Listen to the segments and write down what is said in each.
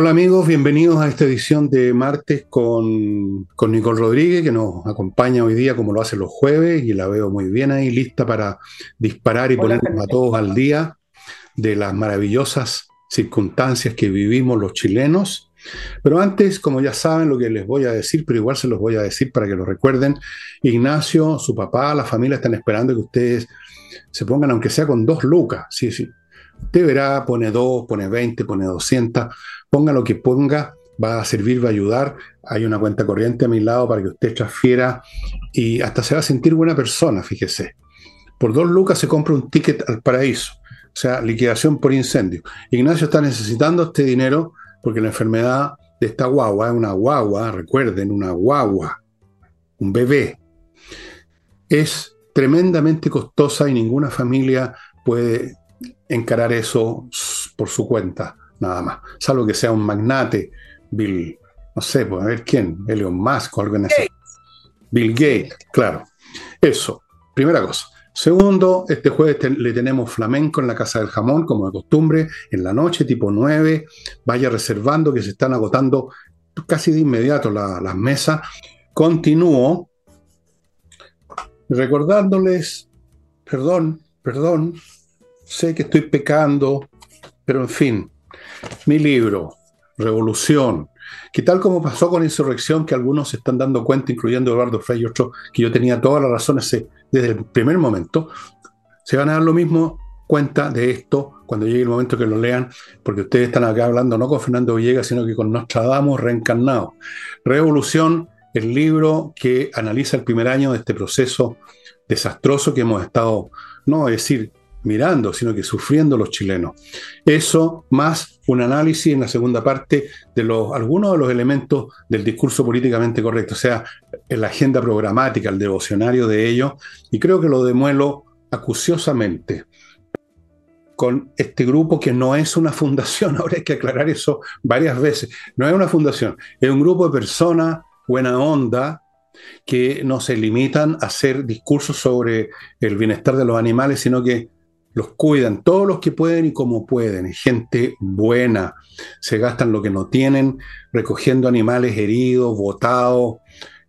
Hola amigos, bienvenidos a esta edición de martes con, con, Nicole Rodríguez, que nos acompaña hoy día como lo hace los jueves, y la veo muy bien ahí, lista para disparar y ponernos a todos al día de las maravillosas circunstancias que vivimos los chilenos. Pero antes, como ya saben lo que les voy a decir, pero igual se los voy a decir para que lo recuerden, Ignacio, su papá, la familia están esperando que ustedes se pongan, aunque sea con dos lucas, sí, sí. Usted verá, pone dos, pone 20, pone 200 ponga lo que ponga, va a servir, va a ayudar. Hay una cuenta corriente a mi lado para que usted transfiera y hasta se va a sentir buena persona, fíjese. Por dos lucas se compra un ticket al paraíso, o sea, liquidación por incendio. Ignacio está necesitando este dinero porque la enfermedad de esta guagua es una guagua, recuerden, una guagua, un bebé. Es tremendamente costosa y ninguna familia puede encarar eso por su cuenta nada más. Salvo que sea un magnate, Bill, no sé, pues a ver quién, Elon Musk o algo en ese. Bill Gates, claro. Eso, primera cosa. Segundo, este jueves le tenemos flamenco en la Casa del Jamón, como de costumbre, en la noche, tipo 9. Vaya reservando que se están agotando casi de inmediato las mesas. Continúo recordándoles, perdón, perdón, sé que estoy pecando, pero en fin, mi libro, Revolución, que tal como pasó con Insurrección, que algunos se están dando cuenta, incluyendo Eduardo Frey y otros, que yo tenía todas las razones desde el primer momento, se van a dar lo mismo cuenta de esto cuando llegue el momento que lo lean, porque ustedes están acá hablando no con Fernando Villegas, sino que con Nostradamus reencarnado. Revolución, el libro que analiza el primer año de este proceso desastroso que hemos estado, no decir mirando, sino que sufriendo los chilenos. Eso más un análisis en la segunda parte de algunos de los elementos del discurso políticamente correcto, o sea, la agenda programática, el devocionario de ellos, y creo que lo demuelo acuciosamente con este grupo que no es una fundación, ahora hay que aclarar eso varias veces, no es una fundación, es un grupo de personas buena onda, que no se limitan a hacer discursos sobre el bienestar de los animales, sino que los cuidan todos los que pueden y como pueden. gente buena, se gastan lo que no tienen, recogiendo animales heridos, botados,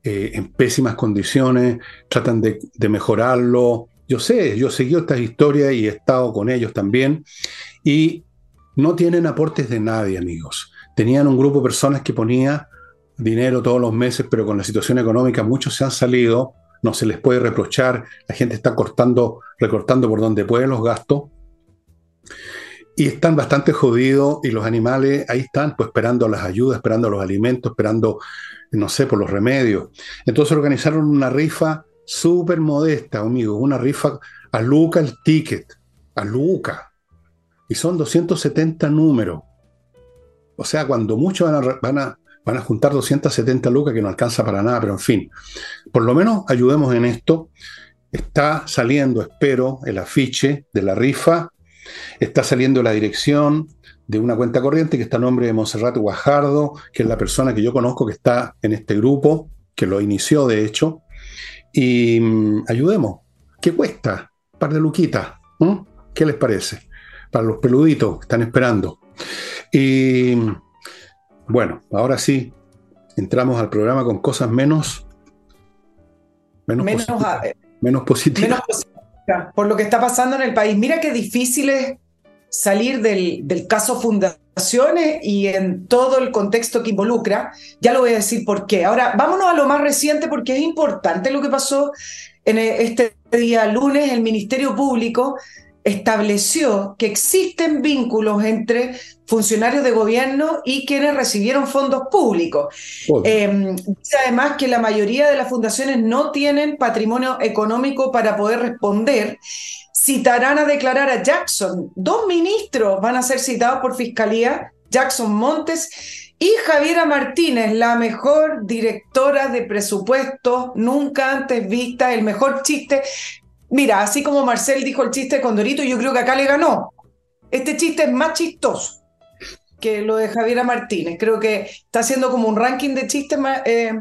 eh, en pésimas condiciones, tratan de, mejorarlo. Yo sé, yo seguido estas historias y he estado con ellos también. Y no tienen aportes de nadie, amigos. Tenían un grupo de personas que ponía dinero todos los meses, pero con la situación económica muchos se han salido no se les puede reprochar, la gente está cortando, recortando por donde puede los gastos. Y están bastante jodidos y los animales ahí están, pues esperando las ayudas, esperando los alimentos, esperando, no sé, por los remedios. Entonces organizaron una rifa súper modesta, amigos, una rifa a Luca el ticket, a Luca. Y son 270 números. O sea, cuando muchos van a van a juntar 270 lucas que no alcanza para nada, pero en fin, por lo menos ayudemos en esto. Está saliendo, espero, el afiche de la rifa, está saliendo la dirección de una cuenta corriente que está a nombre de Monserrat Guajardo, que es la persona que yo conozco que está en este grupo, que lo inició de hecho, y mm, ayudemos. ¿Qué cuesta? Un par de luquitas. ¿Qué les parece? Para los peluditos que están esperando. Y bueno, ahora sí, entramos al programa con cosas menos. Menos, menos, positivas. por lo que está pasando en el país. Mira qué difícil es salir del, del, caso Fundaciones y en todo el contexto que involucra. Ya lo voy a decir por qué. Ahora, vámonos a lo más reciente porque es importante lo que pasó en este día lunes. El Ministerio Público estableció que existen vínculos entre funcionarios de gobierno y quienes recibieron fondos públicos. Eh, además que la mayoría de las fundaciones no tienen patrimonio económico para poder responder. Citarán a declarar a Jackson. Dos ministros van a ser citados por fiscalía, Jackson Montes y Javiera Martínez, la mejor directora de presupuestos nunca antes vista, el mejor chiste. Mira, así como Marcel dijo el chiste de Condorito, yo creo que acá le ganó. Este chiste es más chistoso que lo de Javiera Martínez. Creo que está haciendo como un ranking de chistes eh,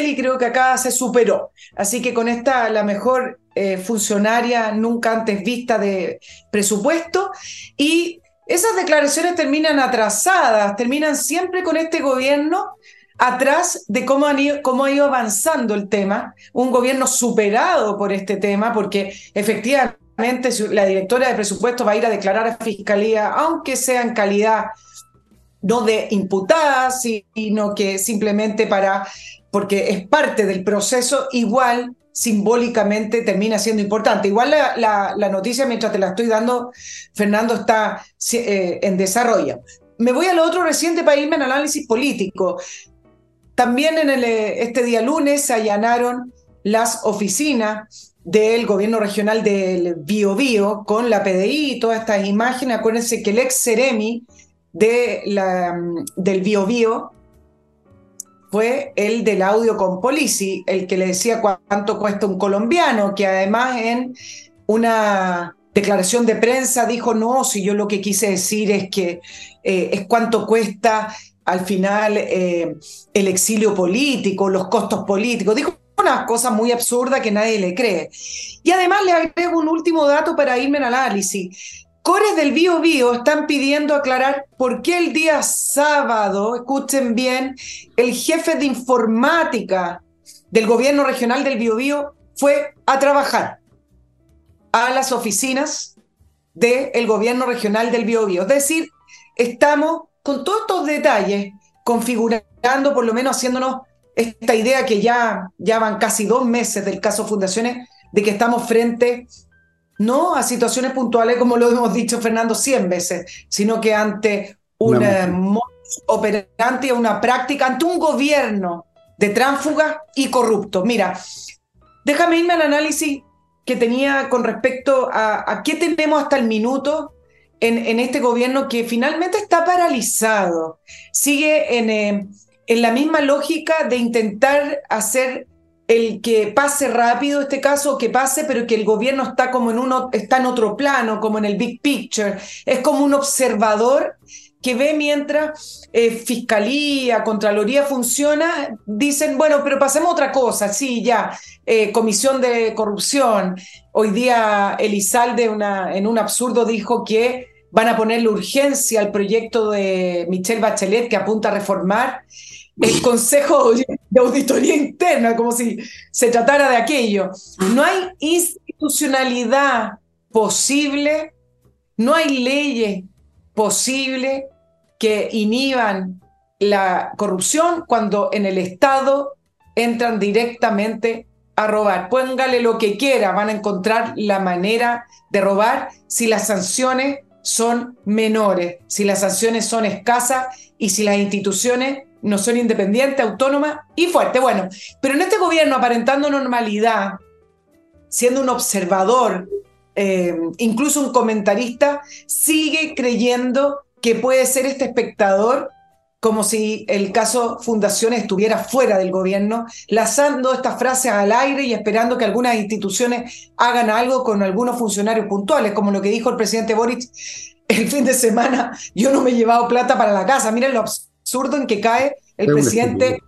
y creo que acá se superó. Así que con esta, la mejor eh, funcionaria nunca antes vista de presupuesto y esas declaraciones terminan atrasadas, terminan siempre con este gobierno atrás de cómo, cómo ha ido avanzando el tema, un gobierno superado por este tema, porque efectivamente la directora de presupuesto va a ir a declarar a fiscalía, aunque sea en calidad no de imputada, sino que simplemente para, porque es parte del proceso, igual simbólicamente termina siendo importante. Igual la, noticia, mientras te la estoy dando, Fernando, está eh, en desarrollo. Me voy a lo otro reciente para irme en análisis político. También en eh, este día lunes se allanaron las oficinas del gobierno regional del Biobío con la PDI y todas estas imágenes. Acuérdense que el ex Ceremi de la, del Biobío fue el del audio con Polici, el que le decía cuánto cuesta un colombiano, que además en una declaración de prensa dijo, no, si yo lo que quise decir es que eh, es cuánto cuesta al final eh, el exilio político, los costos políticos. Dijo una cosa muy absurda que nadie le cree. Y además le agrego un último dato para irme al análisis. Cores del Bio Bio están pidiendo aclarar por qué el día sábado, escuchen bien, el jefe de informática del gobierno regional del Bio Bio fue a trabajar a las oficinas del gobierno regional del Bio Bio. Es decir, estamos con todos estos detalles configurando, por lo menos haciéndonos esta idea que ya, ya van casi dos meses del caso Fundaciones, de que estamos frente no a situaciones puntuales como lo hemos dicho Fernando cien veces, sino que ante un operante, una práctica, ante un gobierno de tránsfuga y corrupto. Mira, déjame irme al análisis que tenía con respecto a, qué tenemos hasta el minuto en, en, este gobierno que finalmente está paralizado. Sigue en, eh, en la misma lógica de intentar hacer el que pase rápido este caso, que pase, pero que el gobierno está como en uno, está en otro plano, como en el big picture. Es como un observador que ve mientras eh, fiscalía, contraloría funciona, dicen, bueno, pero pasemos a otra cosa, sí, ya, eh, comisión de corrupción. Hoy día Elizalde una, en un absurdo dijo que van a ponerle urgencia al proyecto de Michelle Bachelet que apunta a reformar el Consejo de Auditoría Interna, como si se tratara de aquello. No hay institucionalidad posible, no hay leyes posibles que inhiban la corrupción cuando en el Estado entran directamente a robar. Póngale lo que quiera, van a encontrar la manera de robar si las sanciones son menores, si las sanciones son escasas y si las instituciones no son independientes, autónomas y fuertes. Bueno, pero en este gobierno aparentando normalidad, siendo un observador, eh, incluso un comentarista, sigue creyendo que puede ser este espectador como si el caso Fundaciones estuviera fuera del gobierno, lanzando estas frases al aire y esperando que algunas instituciones hagan algo con algunos funcionarios puntuales, como lo que dijo el presidente Boric el fin de semana, yo no me he llevado plata para la casa. Miren en que cae el presidente,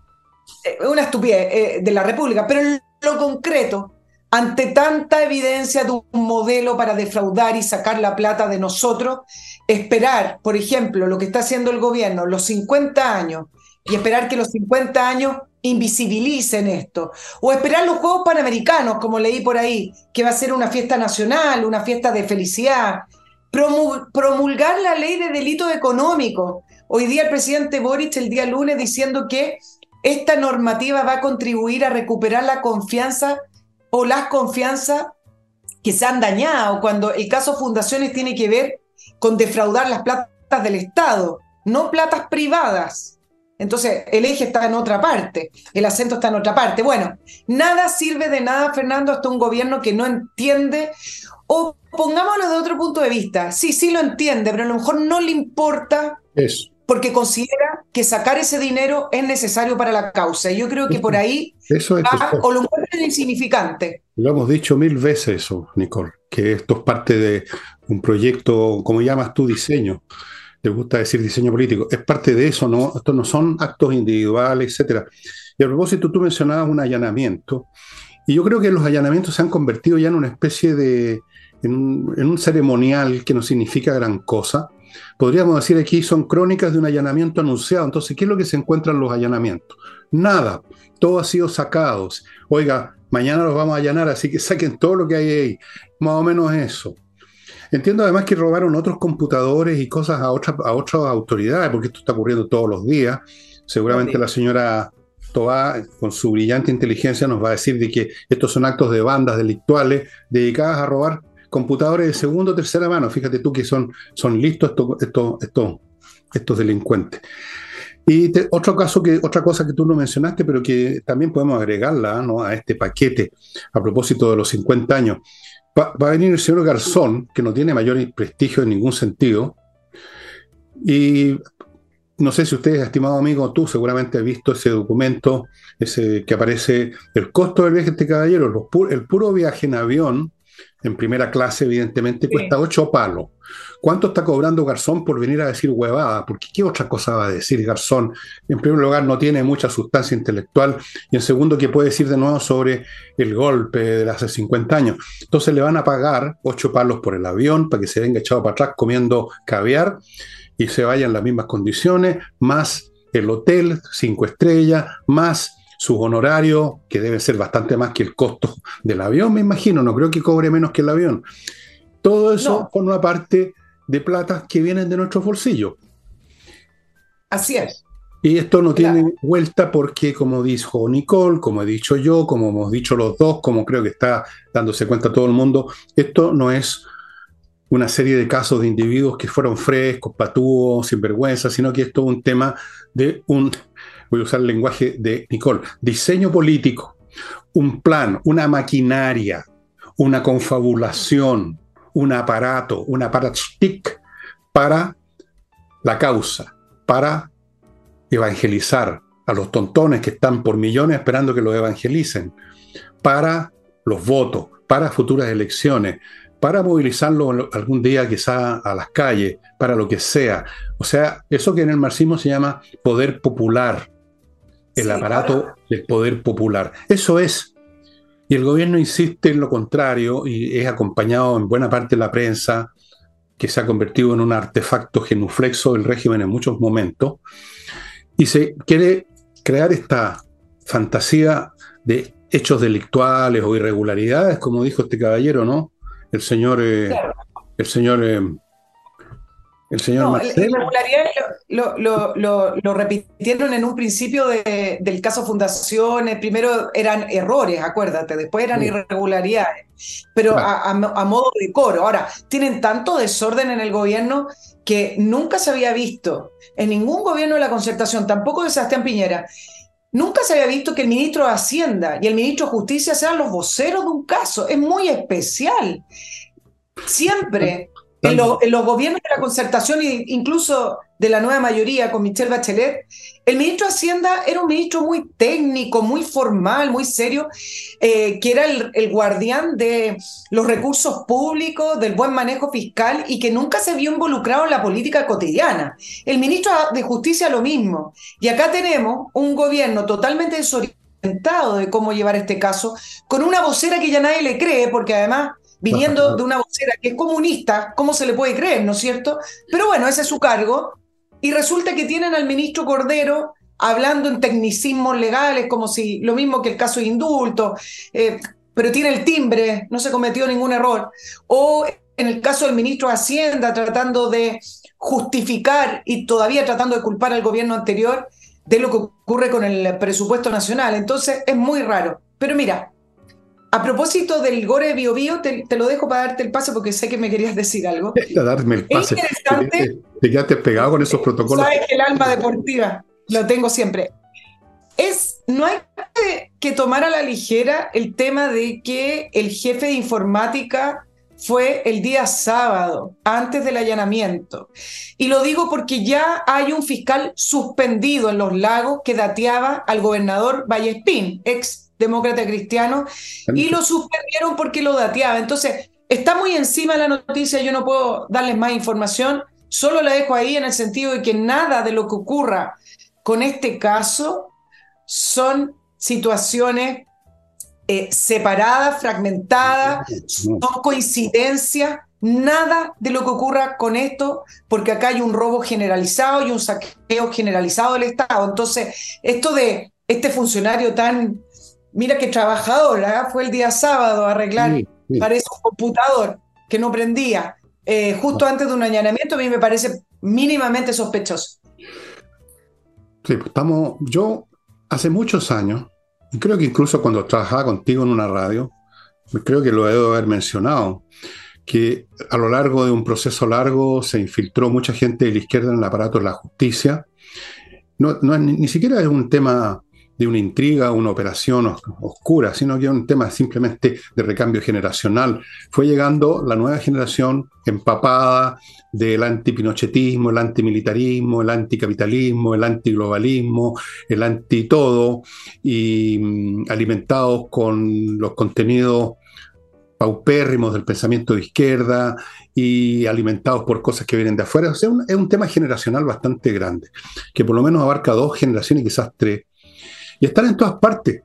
eh, una estupidez eh, de la República, pero en lo concreto, ante tanta evidencia de un modelo para defraudar y sacar la plata de nosotros, esperar, por ejemplo, lo que está haciendo el gobierno, los 50 años, y esperar que los 50 años invisibilicen esto, o esperar los Juegos Panamericanos, como leí por ahí, que va a ser una fiesta nacional, una fiesta de felicidad, promulgar la ley de delito económico. Hoy día el presidente Boric, el día lunes, diciendo que esta normativa va a contribuir a recuperar la confianza o las confianzas que se han dañado, cuando el caso Fundaciones tiene que ver con defraudar las platas del Estado, no platas privadas. Entonces, el eje está en otra parte, el acento está en otra parte. Bueno, nada sirve de nada, Fernando, hasta un gobierno que no entiende o pongámoslo de otro punto de vista. Sí, sí lo entiende, pero a lo mejor no le importa Eso. Porque considera que sacar ese dinero es necesario para la causa. Y yo creo que por ahí eso va, o lo encuentran insignificante. Lo hemos dicho mil veces eso, Nicole, que esto es parte de un proyecto, como llamas tú, diseño. Te gusta decir diseño político. Es parte de eso, ¿no? Estos no son actos individuales, etcétera. Y a propósito, tú mencionabas un allanamiento. Y yo creo que los allanamientos se han convertido ya en una especie de, en un, ceremonial que no significa gran cosa. Podríamos decir aquí, son crónicas de un allanamiento anunciado. Entonces, ¿qué es lo que se encuentra en los allanamientos? Nada, todo ha sido sacado. Oiga, mañana los vamos a allanar, así que saquen todo lo que hay ahí. Más o menos eso. Entiendo además que robaron otros computadores y cosas a, otras a otras autoridades, porque esto está ocurriendo todos los días. Seguramente la señora Toa, con su brillante inteligencia, nos va a decir de que estos son actos de bandas delictuales dedicadas a robar computadores de segunda o tercera mano. Fíjate tú que son, son listos estos, estos, estos, delincuentes. Y otro caso que, otra cosa que tú no mencionaste, pero que también podemos agregarla a este paquete a propósito de los 50 años. Va, va, a venir el señor Garzón, que no tiene mayor prestigio en ningún sentido, y no sé si ustedes, estimado amigo, tú seguramente has visto ese documento, ese que aparece el costo del viaje de este caballero. el puro viaje en avión, en primera clase, evidentemente, cuesta ocho palos. ¿Cuánto está cobrando Garzón por venir a decir huevada? Porque ¿qué otra cosa va a decir Garzón? En primer lugar, no tiene mucha sustancia intelectual y en segundo, ¿qué puede decir de nuevo sobre el golpe de hace 50 años? Entonces le van a pagar ocho palos por el avión para que se venga echado para atrás comiendo caviar y se vaya en las mismas condiciones, más el hotel, cinco estrellas, más sus honorarios, que debe ser bastante más que el costo del avión, me imagino, no creo que cobre menos que el avión. Todo eso forma parte de platas que vienen de nuestros bolsillos. Así es. Y esto no tiene vuelta porque, como dijo Nicole, como he dicho yo, como hemos dicho los dos, como creo que está dándose cuenta todo el mundo, esto no es una serie de casos de individuos que fueron frescos, patúos, sinvergüenza, sino que esto es un tema de un, voy a usar el lenguaje de Nicole, diseño político, un plan, una maquinaria, una confabulación, un aparato, un stick para la causa, para evangelizar a los tontones que están por millones esperando que los evangelicen, para los votos, para futuras elecciones, para movilizarlo algún día quizá a las calles, para lo que sea. O sea, eso que en el marxismo se llama poder popular, el aparato del poder popular. Eso es. Y el gobierno insiste en lo contrario y es acompañado en buena parte de la prensa, que se ha convertido en un artefacto genuflexo del régimen en muchos momentos, y se quiere crear esta fantasía de hechos delictuales o irregularidades, como dijo este caballero, ¿no? el señor, eh, el señor, eh, el señor no, lo, lo, lo, repitieron en un principio del caso Fundaciones. Primero eran errores, acuérdate, después eran irregularidades, pero a, modo de coro. Ahora, tienen tanto desorden en el gobierno que nunca se había visto en ningún gobierno de la concertación, tampoco de Sebastián Piñera. Nunca se había visto que el ministro de Hacienda y el ministro de Justicia sean los voceros de un caso. Es muy especial. Siempre en, los gobiernos de la concertación incluso de la nueva mayoría con Michelle Bachelet, el ministro de Hacienda era un ministro muy técnico, muy formal, muy serio, eh, que era el, el, guardián de los recursos públicos, del buen manejo fiscal y que nunca se vio involucrado en la política cotidiana. El ministro de Justicia lo mismo. Y acá tenemos un gobierno totalmente desorientado de cómo llevar este caso, con una vocera que ya nadie le cree, porque además viniendo de una vocera que es comunista, ¿cómo se le puede creer, no es cierto? Pero bueno, ese es su cargo. Y resulta que tienen al ministro Cordero hablando en tecnicismos legales, como si lo mismo que el caso de indulto, eh, pero tiene el timbre, no se cometió ningún error. O en el caso del ministro de Hacienda, tratando de justificar y todavía tratando de culpar al gobierno anterior de lo que ocurre con el presupuesto nacional. Entonces es muy raro. Pero mira, a propósito del gore Bio Bio, te, lo dejo para darte el pase porque sé que me querías decir algo. darme el pase. Es interesante. Te, quedaste pegado con esos protocolos. Sabes que el alma deportiva lo tengo siempre. Es, no hay que, tomar a la ligera el tema de que el jefe de informática fue el día sábado, antes del allanamiento. Y lo digo porque ya hay un fiscal suspendido en los lagos que dateaba al gobernador Vallespín, ex demócrata cristiano, y lo suspendieron porque lo dateaba. Entonces, está muy encima de la noticia, yo no puedo darles más información, solo la dejo ahí en el sentido de que nada de lo que ocurra con este caso son situaciones eh, separadas, fragmentadas, son coincidencias, nada de lo que ocurra con esto, porque acá hay un robo generalizado y un saqueo generalizado del Estado. Entonces, esto de este funcionario tan, mira qué trabajador, ¿ah? fue el día sábado a arreglar, parece un computador que no prendía, eh, justo ah. antes de un allanamiento, a mí me parece mínimamente sospechoso. Sí, pues estamos, yo hace muchos años, y creo que incluso cuando trabajaba contigo en una radio, creo que lo he de haber mencionado, que a lo largo de un proceso largo se infiltró mucha gente de la izquierda en el aparato de la justicia. No, no ni, ni siquiera es un tema de una intriga, una operación oscura, sino que un tema simplemente de recambio generacional. Fue llegando la nueva generación empapada del antipinochetismo, el antimilitarismo, el anticapitalismo, el antiglobalismo, el anti-todo, y mm, alimentados con los contenidos paupérrimos del pensamiento de izquierda y alimentados por cosas que vienen de afuera. O sea, es un tema generacional bastante grande, que por lo menos abarca dos generaciones, quizás tres, y están en todas partes.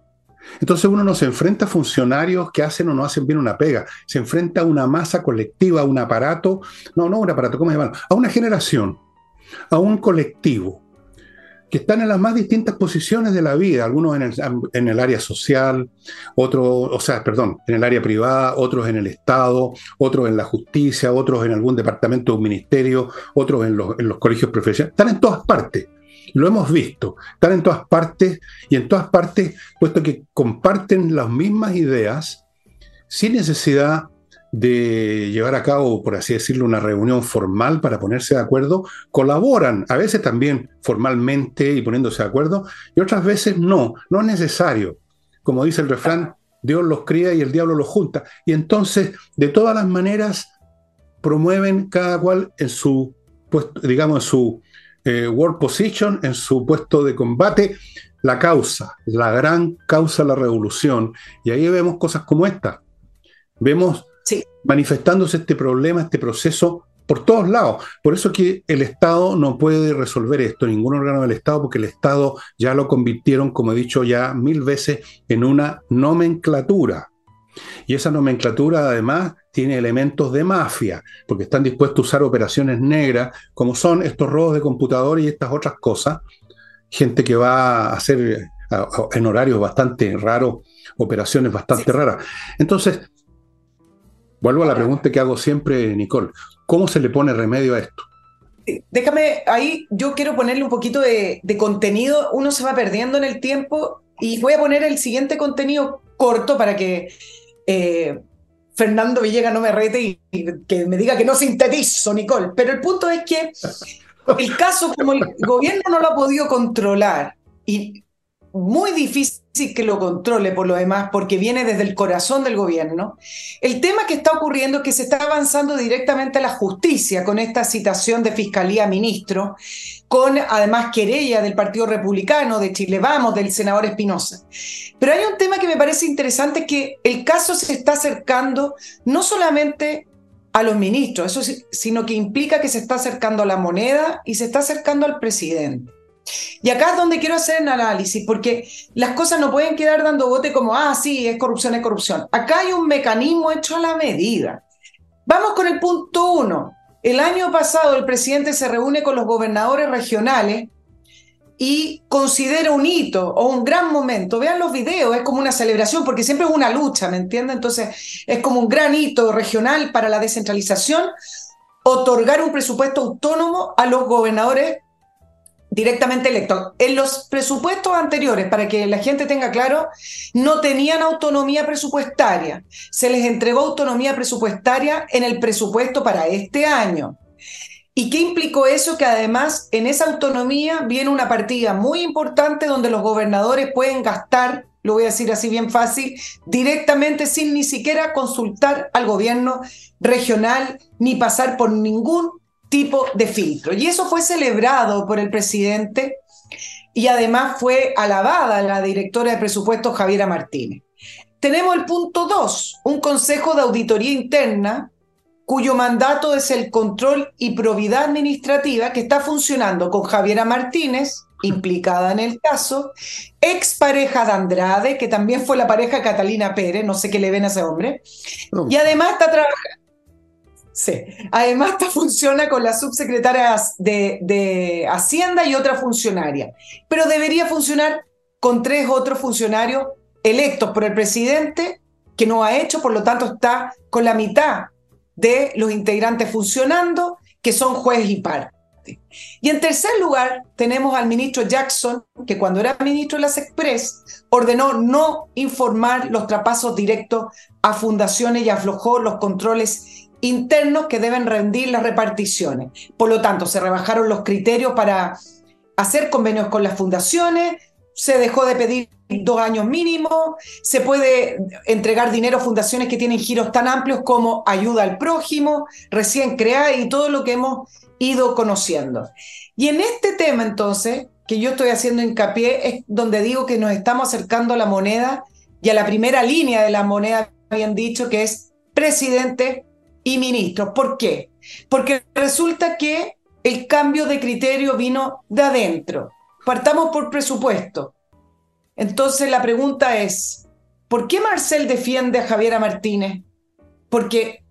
Entonces uno no se enfrenta a funcionarios que hacen o no hacen bien una pega, se enfrenta a una masa colectiva, a un aparato, no, no un aparato, ¿cómo se llama? A una generación, a un colectivo, que están en las más distintas posiciones de la vida, algunos en el, en el, área social, otros, o sea, perdón, en el área privada, otros en el Estado, otros en la justicia, otros en algún departamento de un ministerio, otros en los, en los colegios profesionales, están en todas partes. Lo hemos visto, están en todas partes y en todas partes, puesto que comparten las mismas ideas, sin necesidad de llevar a cabo, por así decirlo, una reunión formal para ponerse de acuerdo, colaboran, a veces también formalmente y poniéndose de acuerdo, y otras veces no, no es necesario. Como dice el refrán, Dios los cría y el diablo los junta. Y entonces, de todas las maneras, promueven cada cual en su, puesto, digamos, en su eh, World Position en su puesto de combate la causa, la gran causa de la revolución. Y ahí vemos cosas como esta. Vemos manifestándose este problema, este proceso por todos lados. Por eso que el Estado no puede resolver esto, ningún órgano del Estado, porque el Estado ya lo convirtieron, como he dicho ya mil veces, en una nomenclatura. Y esa nomenclatura además tiene elementos de mafia, porque están dispuestos a usar operaciones negras, como son estos robos de computadores y estas otras cosas. Gente que va a hacer en horarios bastante raros, operaciones bastante raras. Entonces, vuelvo a la pregunta que hago siempre, Nicole. ¿Cómo se le pone remedio a esto? Déjame, ahí yo quiero ponerle un poquito de, de contenido. Uno se va perdiendo en el tiempo y voy a poner el siguiente contenido corto para que eh, Fernando Villegas no me rete y, que me diga que no sintetizo, Nicole. Pero el punto es que el caso, como el gobierno no lo ha podido controlar y muy difícil que lo controle por lo demás, porque viene desde el corazón del gobierno. El tema que está ocurriendo es que se está avanzando directamente a la justicia con esta citación de Fiscalía Ministro, con además querella del Partido Republicano, de Chile Vamos, del senador Espinosa. Pero hay un tema que me parece interesante, que el caso se está acercando no solamente a los ministros, eso, sino que implica que se está acercando a la moneda y se está acercando al presidente. Y acá es donde quiero hacer un análisis, porque las cosas no pueden quedar dando bote como, ah, sí, es corrupción, es corrupción. Acá hay un mecanismo hecho a la medida. Vamos con el punto uno. El año pasado el presidente se reúne con los gobernadores regionales y considera un hito o un gran momento. Vean los videos, es como una celebración, porque siempre es una lucha, ¿me entienden? Entonces, es como un gran hito regional para la descentralización, otorgar un presupuesto autónomo a los gobernadores directamente electos. En los presupuestos anteriores, para que la gente tenga claro, no tenían autonomía presupuestaria. Se les entregó autonomía presupuestaria en el presupuesto para este año. ¿Y qué implicó eso? Que además en esa autonomía viene una partida muy importante donde los gobernadores pueden gastar, lo voy a decir así bien fácil, directamente sin ni siquiera consultar al gobierno regional ni pasar por ningún tipo de filtro. Y eso fue celebrado por el presidente y además fue alabada la directora de presupuestos Javiera Martínez. Tenemos el punto 2, un consejo de auditoría interna cuyo mandato es el control y probidad administrativa que está funcionando con Javiera Martínez, implicada en el caso, ex pareja de Andrade, que también fue la pareja de Catalina Pérez, no sé qué le ven a ese hombre, y además está trabajando Sí. Además, esta funciona con la subsecretaria de, de, Hacienda y otra funcionaria. Pero debería funcionar con tres otros funcionarios electos por el presidente, que no ha hecho, por lo tanto está con la mitad de los integrantes funcionando, que son juez y parte. Y en tercer lugar, tenemos al ministro Jackson, que cuando era ministro de las Express, ordenó no informar los trapasos directos a fundaciones y aflojó los controles internos que deben rendir las reparticiones. Por lo tanto, se rebajaron los criterios para hacer convenios con las fundaciones, se dejó de pedir dos años mínimo, se puede entregar dinero a fundaciones que tienen giros tan amplios como ayuda al prójimo, recién creada y todo lo que hemos ido conociendo. Y en este tema entonces, que yo estoy haciendo hincapié, es donde digo que nos estamos acercando a la moneda y a la primera línea de la moneda, bien dicho, que es presidente y ministro. ¿Por qué? Porque resulta que el cambio de criterio vino de adentro. Partamos por presupuesto. Entonces la pregunta es, ¿por qué Marcel defiende a Javiera Martínez? Porque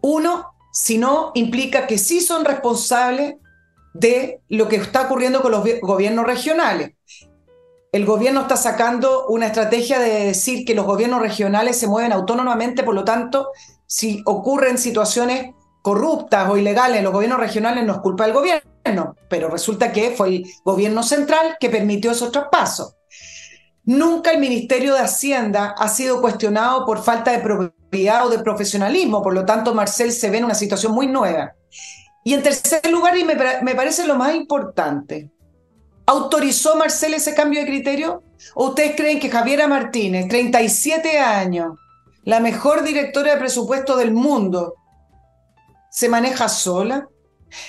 uno, si no, implica que sí son responsables de lo que está ocurriendo con los gobiernos regionales. El gobierno está sacando una estrategia de decir que los gobiernos regionales se mueven autónomamente, por lo tanto, si ocurren situaciones corruptas o ilegales en los gobiernos regionales, no es culpa del gobierno, pero resulta que fue el gobierno central que permitió esos traspasos. Nunca el Ministerio de Hacienda ha sido cuestionado por falta de propiedad o de profesionalismo, por lo tanto Marcel se ve en una situación muy nueva. Y en tercer lugar, y me, me parece lo más importante, ¿autorizó Marcel ese cambio de criterio? ¿O ustedes creen que Javiera Martínez, 37 años, la mejor directora de presupuesto del mundo, se maneja sola?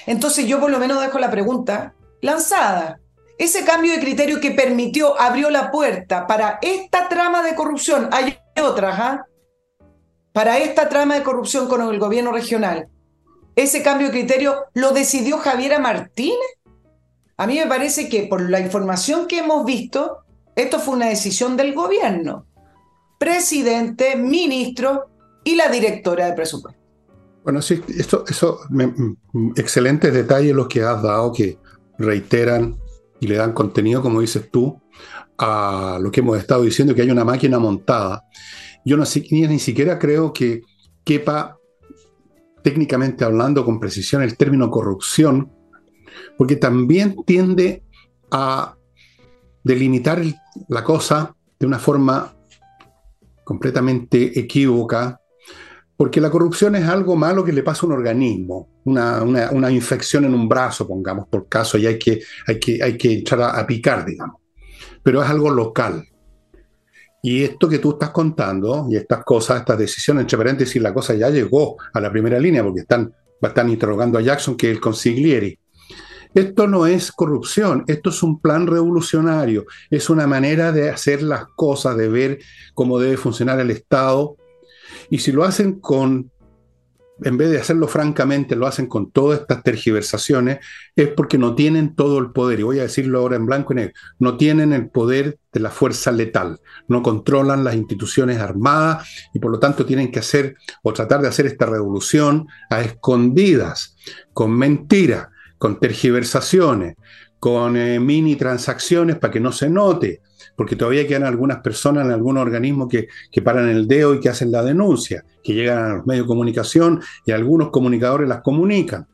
Entonces yo por lo menos dejo la pregunta lanzada. Ese cambio de criterio que permitió, abrió la puerta para esta trama de corrupción, hay otras, ¿ah? Para esta trama de corrupción con el gobierno regional, ese cambio de criterio lo decidió Javiera Martínez. A mí me parece que por la información que hemos visto, esto fue una decisión del gobierno. Presidente, ministro y la directora de presupuesto. Bueno, sí, esto, eso, excelentes detalles los que has dado que reiteran y le dan contenido, como dices tú, a lo que hemos estado diciendo, que hay una máquina montada. Yo no, ni, ni siquiera creo que quepa técnicamente hablando con precisión el término corrupción, porque también tiende a delimitar la cosa de una forma completamente equívoca, porque la corrupción es algo malo que le pasa a un organismo, una, infección en un brazo, pongamos por caso, y hay que, hay que, hay que echar a, picar, digamos. Pero es algo local. Y esto que tú estás contando, y estas cosas, estas decisiones, entre paréntesis, la cosa ya llegó a la primera línea, porque están, están interrogando a Jackson, que es el consigliere. Esto no es corrupción, esto es un plan revolucionario, es una manera de hacer las cosas, de ver cómo debe funcionar el Estado y si lo hacen con, en vez de hacerlo francamente, lo hacen con todas estas tergiversaciones, es porque no tienen todo el poder. Y voy a decirlo ahora en blanco y negro. No tienen el poder de la fuerza letal. No controlan las instituciones armadas y por lo tanto tienen que hacer o tratar de hacer esta revolución a escondidas, con mentiras, con tergiversaciones, con eh, mini transacciones para que no se note porque todavía quedan algunas personas en algún organismo que, que paran el dedo y que hacen la denuncia, que llegan a los medios de comunicación y algunos comunicadores las comunican.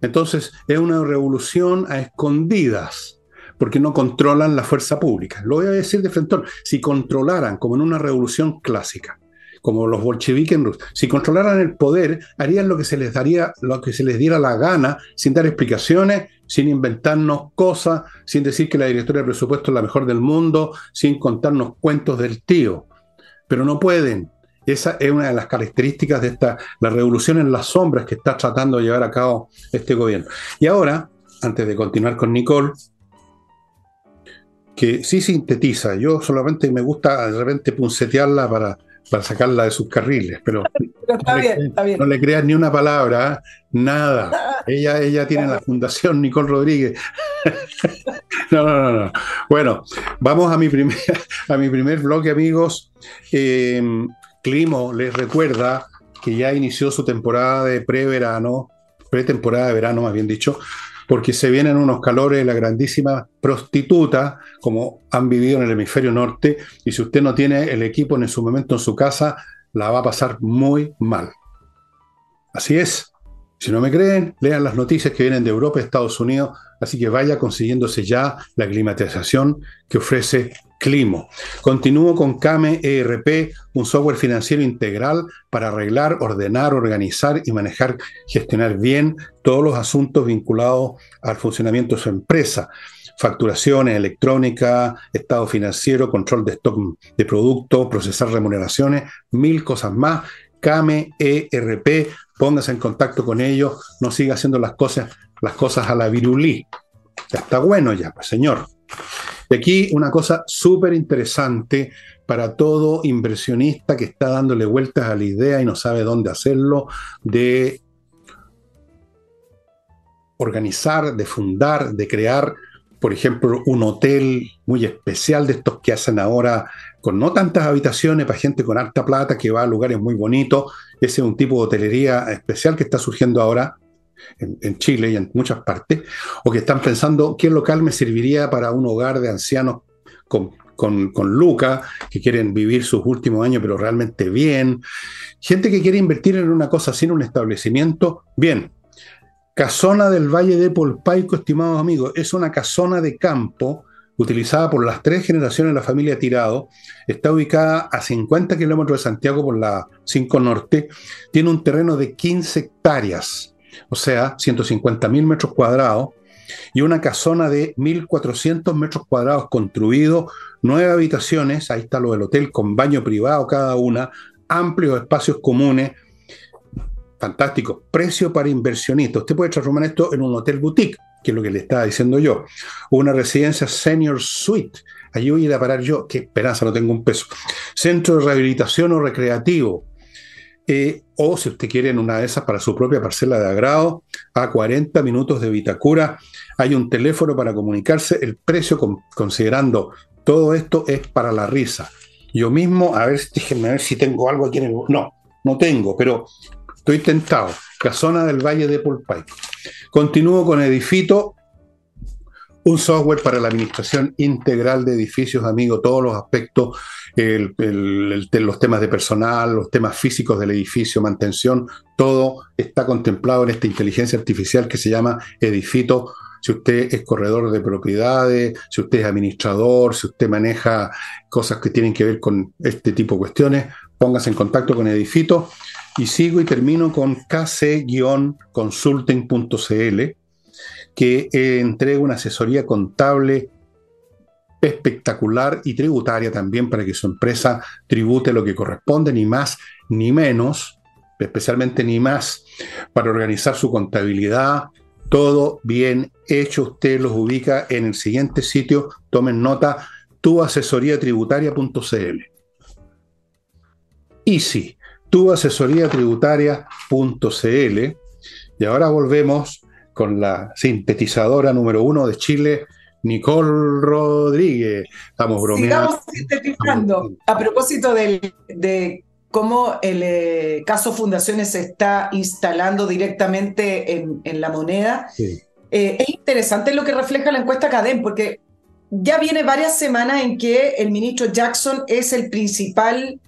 Entonces es una revolución a escondidas, porque no controlan la fuerza pública. Lo voy a decir de frente, si controlaran como en una revolución clásica, como los bolcheviques en Rusia, si controlaran el poder, harían lo que se les daría, lo que se les diera la gana, sin dar explicaciones, sin inventarnos cosas, sin decir que la directora de presupuesto es la mejor del mundo, sin contarnos cuentos del tío. Pero no pueden. Esa es una de las características de esta, la revolución en las sombras que está tratando de llevar a cabo este gobierno. Y ahora, antes de continuar con Nicole, que sí sintetiza, yo solamente me gusta de repente puncetearla para para sacarla de sus carriles, pero, no, le, creas ni una palabra, nada. Ella, ella tiene la fundación Nicole Rodríguez. no, no, no, no. Bueno, vamos a mi primer, a mi primer bloque, amigos. Eh, Climo les recuerda que ya inició su temporada de preverano, pretemporada de verano más bien dicho, porque se vienen unos calores de la grandísima prostituta, como han vivido en el hemisferio norte, y si usted no tiene el equipo en su momento en su casa, la va a pasar muy mal. Así es. Si no me creen, lean las noticias que vienen de Europa y Estados Unidos, así que vaya consiguiéndose ya la climatización que ofrece Climo. Continúo con Kame ERP, un software financiero integral para arreglar, ordenar, organizar y manejar, gestionar bien todos los asuntos vinculados al funcionamiento de su empresa. Facturaciones, electrónica, estado financiero, control de stock de productos, procesar remuneraciones, mil cosas más. Kame ERP, póngase en contacto con ellos, no siga haciendo las cosas, las cosas a la virulí. Ya está bueno ya, pues señor. Y aquí una cosa súper interesante para todo inversionista que está dándole vueltas a la idea y no sabe dónde hacerlo, de organizar, de fundar, de crear, por ejemplo, un hotel muy especial de estos que hacen ahora con no tantas habitaciones para gente con alta plata que va a lugares muy bonitos. Ese es un tipo de hotelería especial que está surgiendo ahora en, Chile y en muchas partes, o que están pensando qué local me serviría para un hogar de ancianos con, con, con Luca, que quieren vivir sus últimos años, pero realmente bien. Gente que quiere invertir en una cosa sin un establecimiento, bien. Casona del Valle de Polpaico, estimados amigos, es una casona de campo utilizada por las tres generaciones de la familia Tirado, está ubicada a 50 kilómetros de Santiago por la 5 Norte, tiene un terreno de 15 hectáreas, o sea, 150.000 metros cuadrados, y una casona de 1.400 metros cuadrados construido, nueve habitaciones, ahí está lo del hotel con baño privado cada una, amplios espacios comunes, fantástico, precio para inversionistas. Usted puede transformar esto en un hotel boutique, que es lo que le estaba diciendo yo, una residencia senior suite. Allí voy a ir a parar yo, qué esperanza, no tengo un peso. Centro de rehabilitación o recreativo, eh, o si usted quiere en una de esas para su propia parcela de agrado, a 40 minutos de Vitacura. Hay un teléfono para comunicarse. El precio, considerando todo esto, es para la risa. Yo mismo, a ver, déjenme ver si tengo algo aquí en el... No, no tengo, pero estoy tentado. Casona del Valle de Pulpay. Continúo con Edifito, un software para la administración integral de edificios, amigo, todos los aspectos los temas de personal, los temas físicos del edificio, mantención, todo está contemplado en esta inteligencia artificial que se llama Edifito. Si usted es corredor de propiedades, si usted es administrador, si usted maneja cosas que tienen que ver con este tipo de cuestiones, póngase en contacto con Edifito. Y sigo y termino con kc-consulting.cl, que entrega una asesoría contable espectacular y tributaria también para que su empresa tribute lo que corresponde, ni más ni menos, especialmente ni más, para organizar su contabilidad, todo bien hecho. Usted los ubica en el siguiente sitio, tomen nota, tuasesoriatributaria.cl. Easy, tuasesoriatributaria.cl. Y ahora volvemos con la sintetizadora número uno de Chile, Nicole Rodríguez. Estamos bromeando. Sigamos A propósito de cómo el eh, caso Fundaciones se está instalando directamente en, la moneda, eh, es interesante lo que refleja la encuesta CADEM, porque ya viene varias semanas en que el ministro Jackson es el principal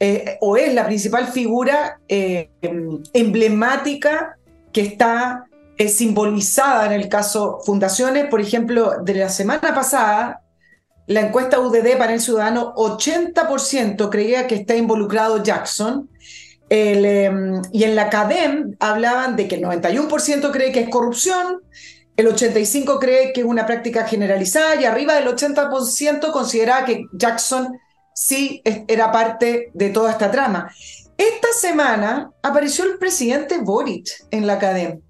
eh, o es la principal figura emblemática que está es simbolizada en el caso Fundaciones. Por ejemplo, de la semana pasada, la encuesta UDD para el ciudadano, 80% creía que está involucrado Jackson. Em, y en la CADEM hablaban de que el 91% cree que es corrupción, el 85% cree que es una práctica generalizada y arriba del 80% consideraba que Jackson sí era parte de toda esta trama. Esta semana apareció el presidente Boric en la CADEM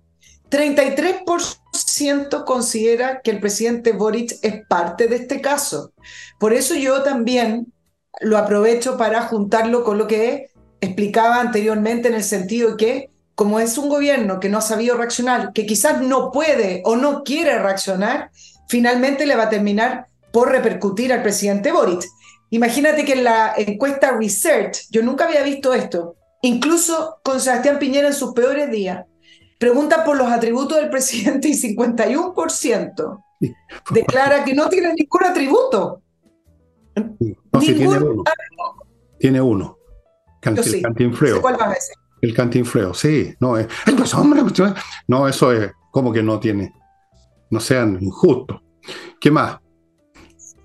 33% considera que el presidente Boric es parte de este caso. Por eso yo también lo aprovecho para juntarlo con lo que explicaba anteriormente en el sentido que como es un gobierno que no ha sabido reaccionar, que quizás no puede o no quiere reaccionar, finalmente le va a terminar por repercutir al presidente Boric. Imagínate que en la encuesta Research, yo nunca había visto esto, incluso con Sebastián Piñera en sus peores días, pregunta por los atributos del presidente y 51% declara que no tiene ningún atributo. No, tiene uno. Tiene uno. el cantinfleo. ¿Cuál va a? El cantinfleo, sí. No, es, pues, hombre, no, eso es como que no tiene. No sean injustos. ¿Qué más?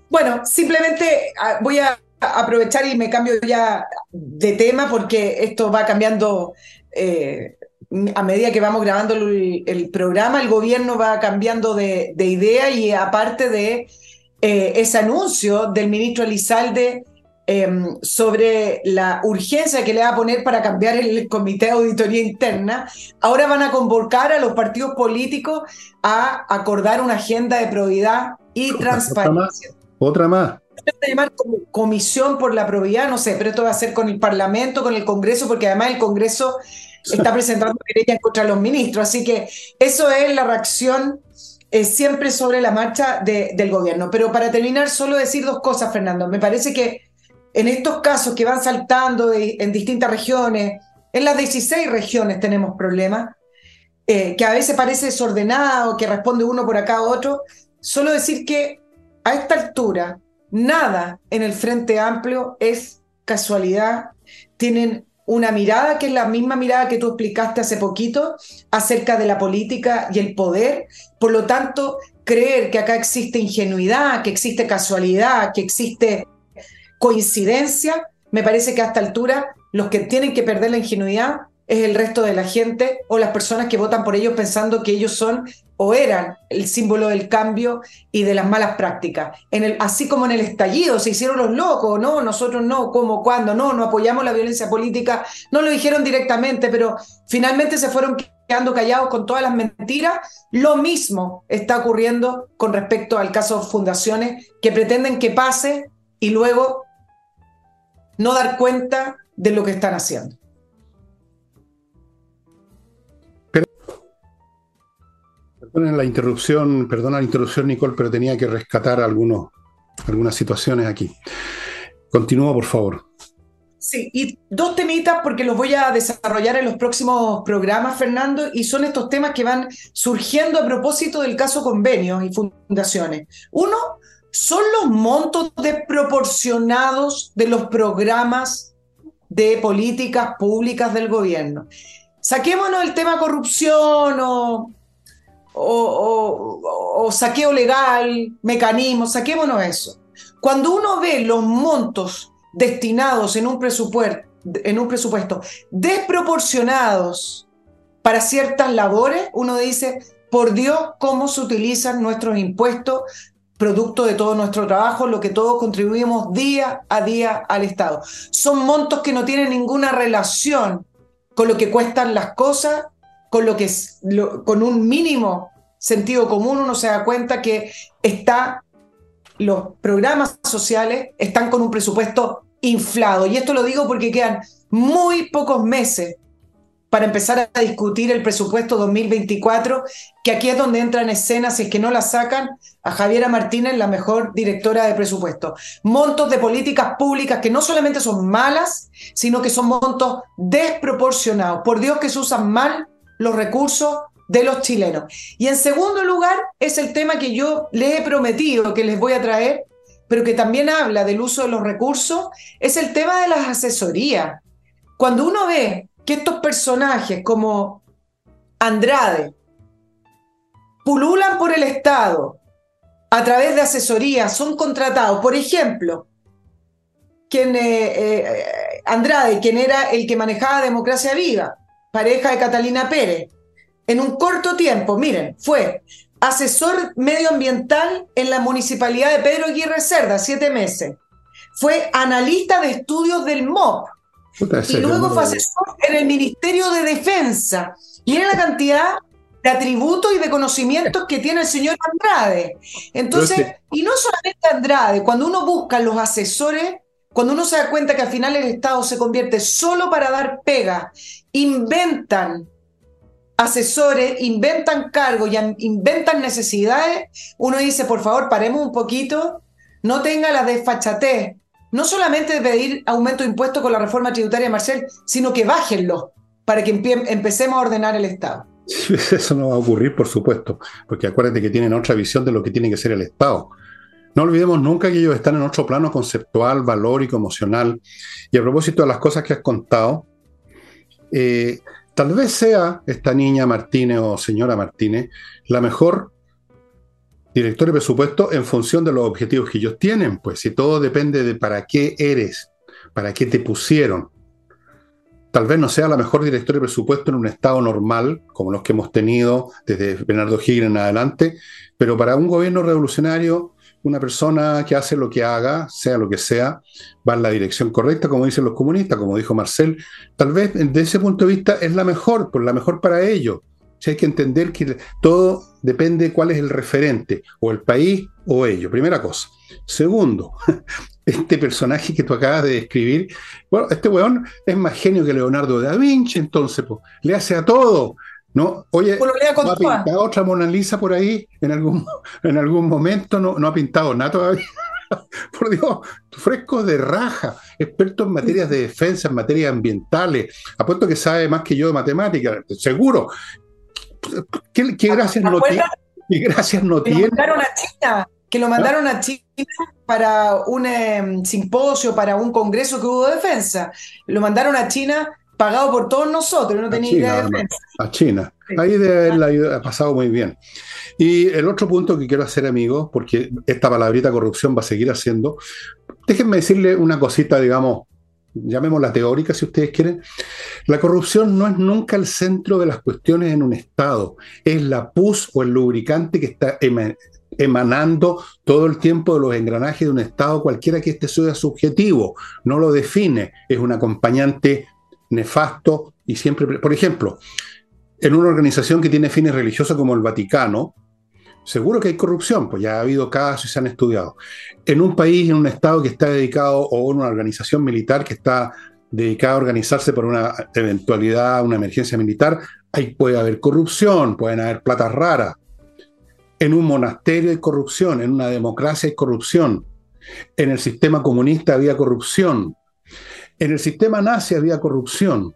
Bueno, simplemente ah, voy a aprovechar y me cambio ya de tema porque esto va cambiando eh, a medida que vamos grabando el, programa, el gobierno va cambiando de, idea y aparte de eh, ese anuncio del ministro Elizalde em, sobre la urgencia que le va a poner para cambiar el comité de auditoría interna, ahora van a convocar a los partidos políticos a acordar una agenda de probidad y transparencia. Otra más. llamar comisión por la probidad, no sé, pero esto va a ser con el Parlamento, con el Congreso, porque además el Congreso está presentando querellas contra los ministros. Así que eso es la reacción eh, siempre sobre la marcha del gobierno. Pero para terminar, solo decir dos cosas, Fernando. Me parece que en estos casos que van saltando en distintas regiones, en las 16 regiones tenemos problemas, eh, que a veces parece desordenado, que responde uno por acá a otro. Solo decir que a esta altura, nada en el Frente Amplio es casualidad. Tienen una mirada que es la misma mirada que tú explicaste hace poquito acerca de la política y el poder. Por lo tanto, creer que acá existe ingenuidad, que existe casualidad, que existe coincidencia, me parece que a esta altura los que tienen que perder la ingenuidad es el resto de la gente o las personas que votan por ellos pensando que ellos son o eran el símbolo del cambio y de las malas prácticas. En el, así como en el estallido se hicieron los locos, no, nosotros no, ¿cómo, cuándo? No, no apoyamos la violencia política, no lo dijeron directamente, pero finalmente se fueron quedando callados con todas las mentiras. Lo mismo está ocurriendo con respecto al caso Fundaciones, que pretenden que pase y luego no dar cuenta de lo que están haciendo. La interrupción, perdona la interrupción, Nicole, pero tenía que rescatar algunos, algunas situaciones aquí. Continúa, por favor. Sí, y dos temitas porque los voy a desarrollar en los próximos programas, Fernando, y son estos temas que van surgiendo a propósito del caso convenios y fundaciones. Uno, son los montos desproporcionados de los programas de políticas públicas del gobierno. Saquémonos el tema corrupción o o, saqueo legal, mecanismos, saquémonos eso. Cuando uno ve los montos destinados en un presupuesto, en un presupuesto desproporcionados para ciertas labores, uno dice, por Dios, cómo se utilizan nuestros impuestos, producto de todo nuestro trabajo, lo que todos contribuimos día a día al Estado. Son montos que no tienen ninguna relación con lo que cuestan las cosas con lo que es, con un mínimo sentido común uno se da cuenta que está los programas sociales están con un presupuesto inflado y esto lo digo porque quedan muy pocos meses para empezar a discutir el presupuesto 2024, que aquí es donde entra en escena, si es que no la sacan, a Javiera Martínez, la mejor directora de presupuesto. Montos de políticas públicas que no solamente son malas, sino que son montos desproporcionados. Por Dios que se usan mal los recursos de los chilenos. Y en segundo lugar, es el tema que yo les he prometido que les voy a traer, pero que también habla del uso de los recursos, es el tema de las asesorías. Cuando uno ve que estos personajes como Andrade pululan por el Estado a través de asesorías, son contratados, por ejemplo, quien, eh, eh, Andrade, quien era el que manejaba Democracia Viva, pareja de Catalina Pérez, en un corto tiempo, miren, fue asesor medioambiental en la municipalidad de Pedro Aguirre Cerda, siete meses. Fue analista de estudios del MOP. y luego fue asesor en el Ministerio de Defensa. Y era la cantidad de atributos y de conocimientos que tiene el señor Andrade. Entonces, y no solamente Andrade, cuando uno busca los asesores, cuando uno se da cuenta que al final el Estado se convierte solo para dar pega, inventan asesores, inventan cargos y inventan necesidades, uno dice, por favor, paremos un poquito, no tenga la desfachatez no solamente de pedir aumento de impuestos con la reforma tributaria de Marcel, sino que bájenlo para que empecemos a ordenar el Estado. Eso no va a ocurrir, por supuesto, porque acuérdate que tienen otra visión de lo que tiene que ser el Estado. No olvidemos nunca que ellos están en otro plano conceptual, valórico, emocional. Y a propósito de las cosas que has contado, eh, tal vez sea esta niña Martínez o señora Martínez la mejor director de presupuesto en función de los objetivos que ellos tienen, pues si todo depende de para qué eres, para qué te pusieron. Tal vez no sea la mejor director de presupuesto en un estado normal, como los que hemos tenido desde Bernardo Higgins en adelante, pero para un gobierno revolucionario una persona que hace lo que haga, sea lo que sea, va en la dirección correcta, como dicen los comunistas, como dijo Marcel, tal vez desde ese punto de vista es la mejor, pues la mejor para ellos. hay que entender que todo depende de cuál es el referente, o el país o ellos, primera cosa. Segundo, este personaje que tú acabas de describir, bueno, este weón es más genio que Leonardo da Vinci, entonces, pues, le hace a todo. ¿No? Oye, ¿no ha pintado otra Mona Lisa por ahí en algún, en algún momento? No, no ha pintado nada todavía. por Dios, fresco de raja, experto en materias de defensa, en materias ambientales. Apuesto que sabe más que yo de matemáticas, seguro. ¿Qué, gracias no tiene? ¿Qué gracias no que tiene? Lo mandaron a China, que lo mandaron a China para un em, simposio, para un congreso que hubo de defensa. Lo mandaron a China pagado por todos nosotros, no tenía idea de A China. Ahí de la ha pasado muy bien. Y el otro punto que quiero hacer, amigos, porque esta palabrita corrupción va a seguir haciendo, déjenme decirle una cosita, digamos, llamémosla teórica si ustedes quieren. La corrupción no es nunca el centro de las cuestiones en un Estado, es la pus o el lubricante que está emanando todo el tiempo de los engranajes de un Estado, cualquiera que este sea subjetivo, no lo define, es un acompañante nefasto y siempre... Por ejemplo, en una organización que tiene fines religiosos como el Vaticano, seguro que hay corrupción, pues ya ha habido casos y se han estudiado. En un país, en un Estado que está dedicado, o en una organización militar que está dedicada a organizarse por una eventualidad, una emergencia militar, ahí puede haber corrupción, pueden haber platas raras. En un monasterio hay corrupción, en una democracia hay corrupción, en el sistema comunista había corrupción, en el sistema nazi había corrupción,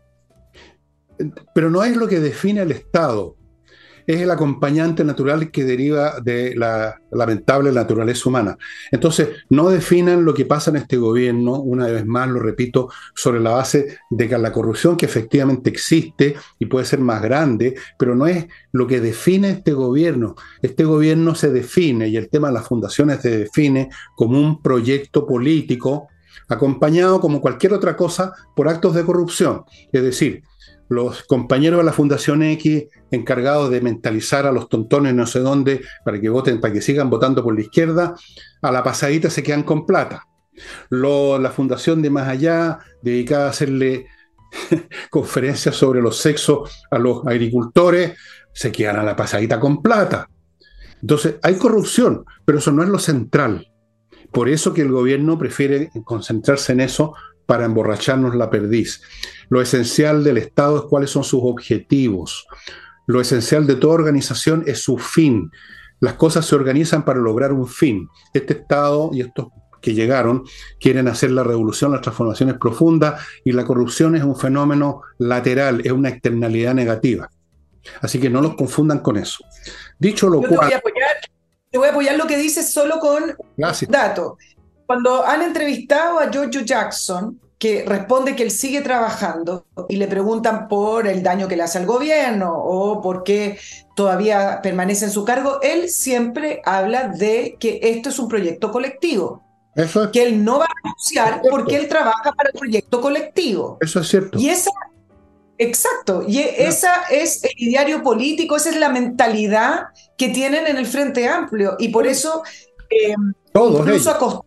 pero no es lo que define el Estado, es el acompañante natural que deriva de la lamentable naturaleza humana. Entonces, no definan lo que pasa en este gobierno, una vez más lo repito, sobre la base de que la corrupción que efectivamente existe y puede ser más grande, pero no es lo que define este gobierno. Este gobierno se define, y el tema de las fundaciones se define como un proyecto político acompañado como cualquier otra cosa por actos de corrupción. Es decir, los compañeros de la Fundación X encargados de mentalizar a los tontones no sé dónde para que voten, para que sigan votando por la izquierda, a la pasadita se quedan con plata. la Fundación de Más Allá, dedicada a hacerle conferencias sobre los sexos a los agricultores, se quedan a la pasadita con plata. Entonces, hay corrupción, pero eso no es lo central. Por eso que el gobierno prefiere concentrarse en eso para emborracharnos la perdiz. Lo esencial del Estado es cuáles son sus objetivos. Lo esencial de toda organización es su fin. Las cosas se organizan para lograr un fin. Este Estado y estos que llegaron quieren hacer la revolución, las transformaciones profundas y la corrupción es un fenómeno lateral, es una externalidad negativa. Así que no los confundan con eso. Dicho lo cual... Te voy a apoyar lo que dices solo con Gracias. dato. Cuando han entrevistado a George Jackson, que responde que él sigue trabajando y le preguntan por el daño que le hace al gobierno o por qué todavía permanece en su cargo, él siempre habla de que esto es un proyecto colectivo. Eso es. Que él no va a renunciar porque él trabaja para el proyecto colectivo. Eso es cierto. Y esa Exacto, y esa es el ideario político, esa es la mentalidad que tienen en el Frente Amplio, y por eso eh, incluso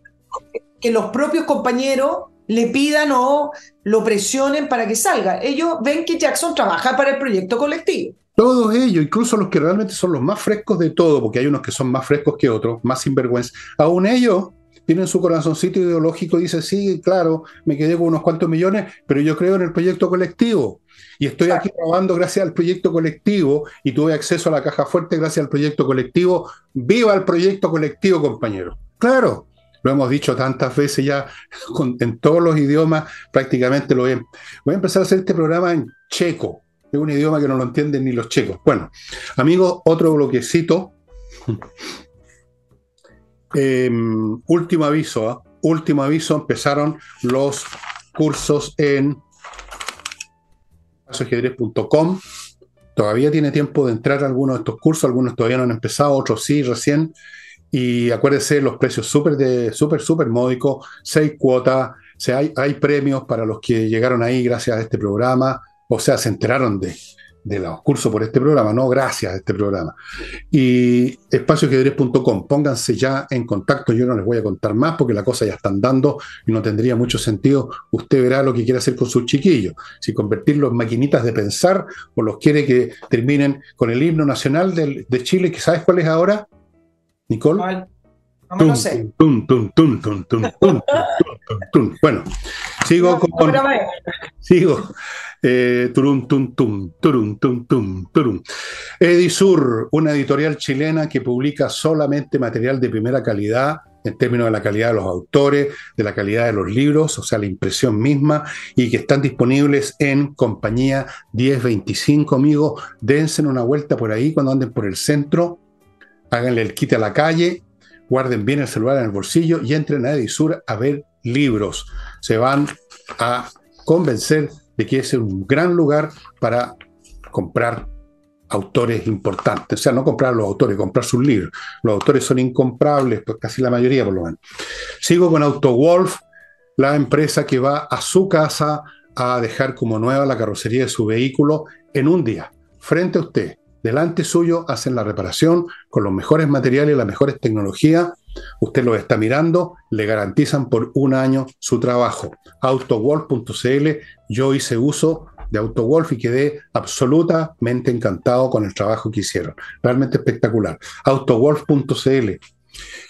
que los propios compañeros le pidan o lo presionen para que salga. Ellos ven que Jackson trabaja para el proyecto colectivo. Todos ellos, incluso los que realmente son los más frescos de todo, porque hay unos que son más frescos que otros, más sinvergüenza, aún ellos tienen su corazoncito ideológico y dicen, sí, claro, me quedé con unos cuantos millones, pero yo creo en el proyecto colectivo. Y estoy aquí trabajando gracias al proyecto colectivo y tuve acceso a la caja fuerte gracias al proyecto colectivo. ¡Viva el proyecto colectivo, compañero! Claro, lo hemos dicho tantas veces ya, en todos los idiomas prácticamente lo ven. Voy a empezar a hacer este programa en checo, es un idioma que no lo entienden ni los checos. Bueno, amigos, otro bloquecito. Em, último aviso, ¿ah? último aviso, empezaron los cursos en ajedrez.com. Todavía tiene tiempo de entrar a algunos de estos cursos, algunos todavía no han empezado, otros sí, recién. Y acuérdense, los precios súper, súper, súper módicos, seis cuotas, o hay, hay premios para los que llegaron ahí gracias a este programa, o sea, se enteraron de, de los cursos por este programa, no gracias a este programa. Y espacioajedrez.com, pónganse ya en contacto, yo no les voy a contar más porque la cosa ya está andando y no tendría mucho sentido. Usted verá lo que quiere hacer con sus chiquillos, si convertirlos en maquinitas de pensar o los quiere que terminen con el himno nacional de, de Chile, que sabes cuál es ahora, Nicole. No sé. Bueno, sigo con. Sigo. Eh, turum, tum, tum, turum, tum, tum, turum. Edisur, una editorial chilena que publica solamente material de primera calidad en términos de la calidad de los autores, de la calidad de los libros, o sea, la impresión misma, y que están disponibles en compañía 1025, amigos. Dense una vuelta por ahí cuando anden por el centro, háganle el quite a la calle, guarden bien el celular en el bolsillo y entren a Edisur a ver libros. Se van a convencer de que es un gran lugar para comprar autores importantes. O sea, no comprar los autores, comprar sus libros. Los autores son incomprables, pues casi la mayoría por lo menos. Sigo con AutoWolf, la empresa que va a su casa a dejar como nueva la carrocería de su vehículo en un día, frente a usted. Delante suyo hacen la reparación con los mejores materiales, y las mejores tecnologías. Usted lo está mirando, le garantizan por un año su trabajo. Autowolf.cl, yo hice uso de AutoWolf y quedé absolutamente encantado con el trabajo que hicieron. Realmente espectacular. Autowolf.cl.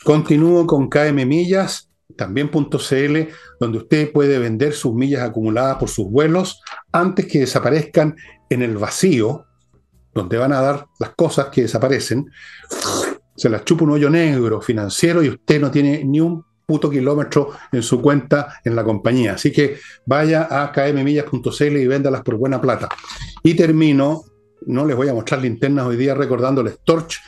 Continúo con KM Millas, también.cl, donde usted puede vender sus millas acumuladas por sus vuelos antes que desaparezcan en el vacío donde van a dar las cosas que desaparecen, se las chupa un hoyo negro financiero y usted no tiene ni un puto kilómetro en su cuenta en la compañía. Así que vaya a kmmillas.cl y véndalas por buena plata. Y termino, no les voy a mostrar linternas hoy día recordándoles Torch.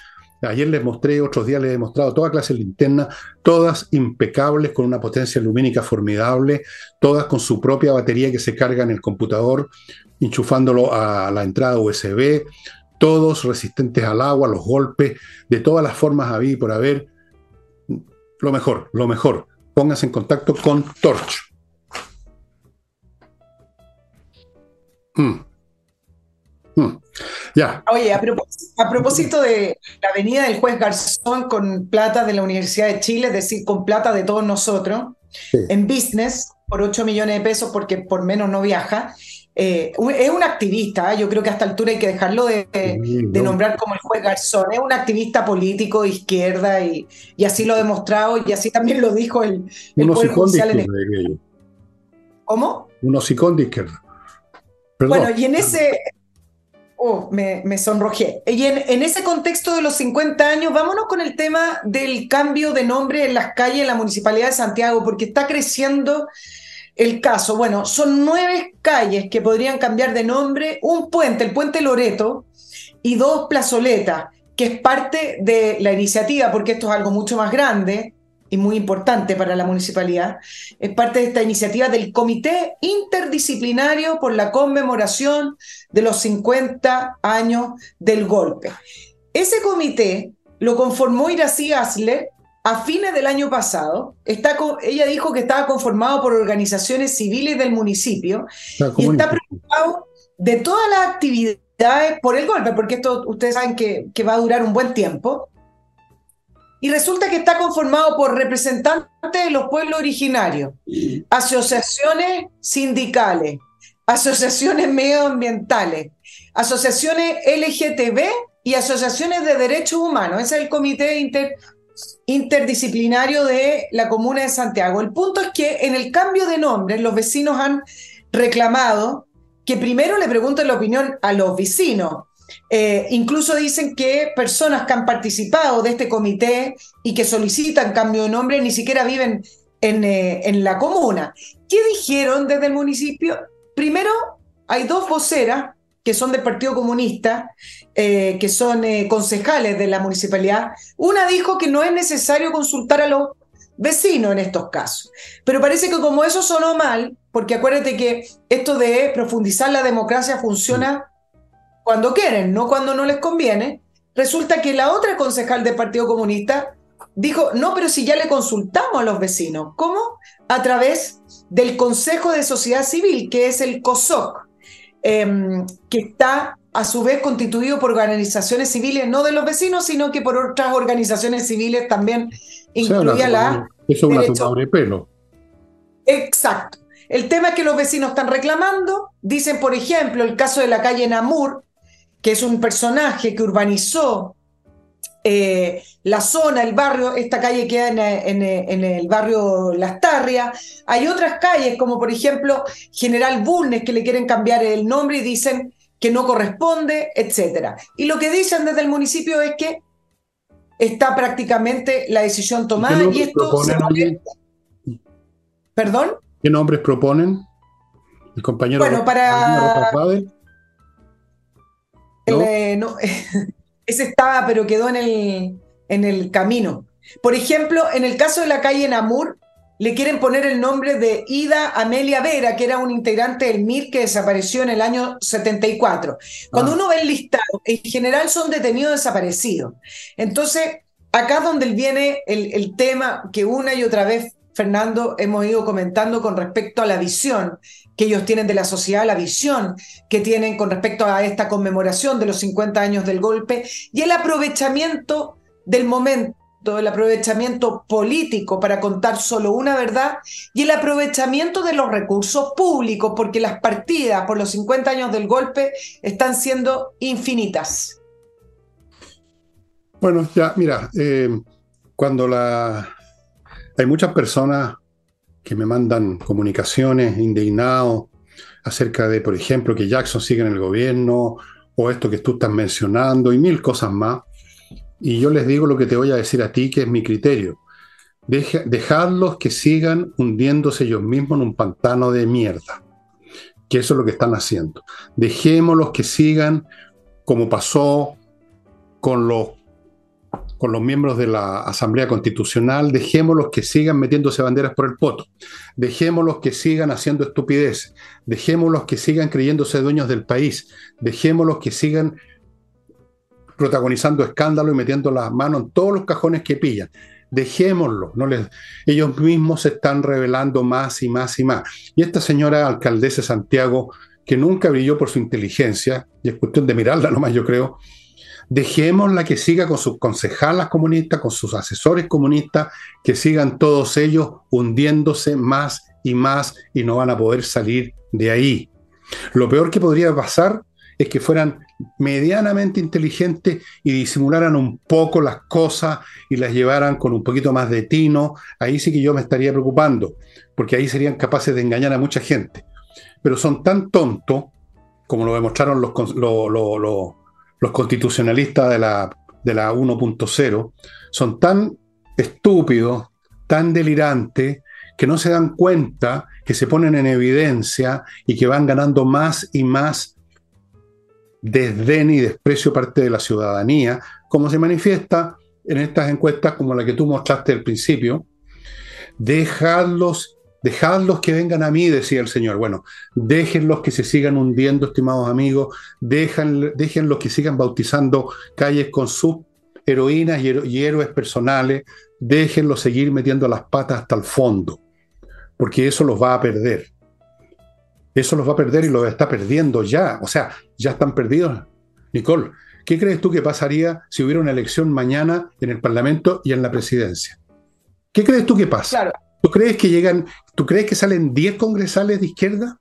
Ayer les mostré, otros días les he mostrado toda clase de linternas, todas impecables, con una potencia lumínica formidable, todas con su propia batería que se carga en el computador, enchufándolo a la entrada USB, todos resistentes al agua, los golpes, de todas las formas había y por haber. Lo mejor, lo mejor. Pónganse en contacto con Torch. Mm. Mm. Ya. Oye, a propósito, de la venida del juez Garzón con plata de la Universidad de Chile, es decir, con plata de todos nosotros, en business, por 8 millones de pesos, porque por menos no viaja, eh, es un activista, yo creo que a esta altura hay que dejarlo de, nombrar como el juez Garzón, es un activista político de izquierda y, así lo ha demostrado y así también lo dijo el, el juez judicial en ¿Cómo? Un hocicón de izquierda. Bueno, y en ese... Oh, me, me sonrojé. Y en, en, ese contexto de los 50 años, vámonos con el tema del cambio de nombre en las calles en la Municipalidad de Santiago, porque está creciendo el caso. Bueno, son nueve calles que podrían cambiar de nombre, un puente, el puente Loreto, y dos plazoletas, que es parte de la iniciativa, porque esto es algo mucho más grande y muy importante para la municipalidad, es parte de esta iniciativa del Comité Interdisciplinario por la conmemoración de los 50 años del golpe. Ese comité lo conformó Iracy Asler, a fines del año pasado, está ella dijo que estaba conformado por organizaciones civiles del municipio y está preocupado de todas las actividades por el golpe, porque esto ustedes saben que, que va a durar un buen tiempo. Y resulta que está conformado por representantes de los pueblos originarios, asociaciones sindicales, asociaciones medioambientales, asociaciones LGTB y asociaciones de derechos humanos. Ese es el Comité Inter interdisciplinario de la comuna de Santiago. El punto es que en el cambio de nombre los vecinos han reclamado que primero le pregunten la opinión a los vecinos Eh, incluso dicen que personas que han participado de este comité y que solicitan cambio de nombre ni siquiera viven en, eh, en la comuna. ¿Qué dijeron desde el municipio? Primero, hay dos voceras que son del Partido Comunista, eh, que son concejales de la municipalidad. Una dijo que no es necesario consultar a los vecinos en estos casos. Pero parece que como eso sonó mal, porque acuérdate que esto de profundizar la democracia funciona cuando quieren, no cuando no les conviene. Resulta que la otra concejal del Partido Comunista dijo, no, pero si ya le consultamos a los vecinos. ¿Cómo? A través del Consejo de Sociedad Civil, que es el COSOC, em, que está a su vez constituido por organizaciones civiles, no de los vecinos, sino que por otras organizaciones civiles también, incluía la... Eso es una pelo. Exacto. El tema es que los vecinos están reclamando, dicen, por ejemplo, el caso de la calle Namur, que es un personaje que urbanizó eh, la zona, el barrio, esta calle queda en, el barrio Las Tarrias. Hay otras calles, como por ejemplo General Bulnes, que le quieren cambiar el nombre y dicen que no corresponde, etc. Y lo que dicen desde el municipio es que está prácticamente la decisión tomada y esto se ¿Perdón? ¿Qué nombres proponen? El compañero. Bueno, para. Eh, ese estaba, pero quedó en el, en el camino. Por ejemplo, en el caso de la calle Namur, le quieren poner el nombre de Ida Amelia Vera, que era un integrante del MIR que desapareció en el año 74. Cuando ah. uno ve el listado, en general son detenidos desaparecidos. Entonces, acá es donde viene el, el tema que una y otra vez Fernando, hemos ido comentando con respecto a la visión que ellos tienen de la sociedad, la visión que tienen con respecto a esta conmemoración de los 50 años del golpe y el aprovechamiento del momento el aprovechamiento político para contar solo una verdad y el aprovechamiento de los recursos públicos, porque las partidas por los 50 años del golpe están siendo infinitas. Bueno, ya, mira, eh, cuando la, hay muchas personas que me mandan comunicaciones indignados acerca de, por ejemplo, que Jackson sigue en el gobierno o esto que tú estás mencionando y mil cosas más. Y yo les digo lo que te voy a decir a ti, que es mi criterio. dejadlos que sigan hundiéndose ellos mismos en un pantano de mierda. Que eso es lo que están haciendo. Dejémoslos que sigan como pasó con los con los miembros de la Asamblea Constitucional, dejémoslos que sigan metiéndose banderas por el poto, dejémoslos que sigan haciendo estupideces, dejémoslos que sigan creyéndose dueños del país, dejémoslos que sigan protagonizando escándalo y metiendo las manos en todos los cajones que pillan. Dejémoslo, no les, ellos mismos se están revelando más y más y más. Y esta señora alcaldesa de Santiago, que nunca brilló por su inteligencia, y es cuestión de mirarla nomás, yo creo, Dejémosla que siga con sus concejalas comunistas, con sus asesores comunistas, que sigan todos ellos hundiéndose más y más y no van a poder salir de ahí. Lo peor que podría pasar es que fueran medianamente inteligentes y disimularan un poco las cosas y las llevaran con un poquito más de tino. Ahí sí que yo me estaría preocupando, porque ahí serían capaces de engañar a mucha gente. Pero son tan tontos, como lo demostraron los, los, los constitucionalistas de la, de la 1.0 son tan estúpidos, tan delirantes, que no se dan cuenta, que se ponen en evidencia y que van ganando más y más desdén y desprecio parte de la ciudadanía, como se manifiesta en estas encuestas como la que tú mostraste al principio. Dejadlos Dejadlos que vengan a mí, decía el Señor. Bueno, déjenlos que se sigan hundiendo, estimados amigos, déjenlos que sigan bautizando calles con sus heroínas y, héroes personales, déjenlos seguir metiendo las patas hasta el fondo, porque eso los va a perder. Eso los va a perder y los está perdiendo ya. O sea, ya están perdidos. Nicole, ¿qué crees tú que pasaría si hubiera una elección mañana en el Parlamento y en la presidencia? ¿Qué crees tú que pasa? Claro. ¿Tú crees que llegan, tú crees que salen 10 congresales de izquierda?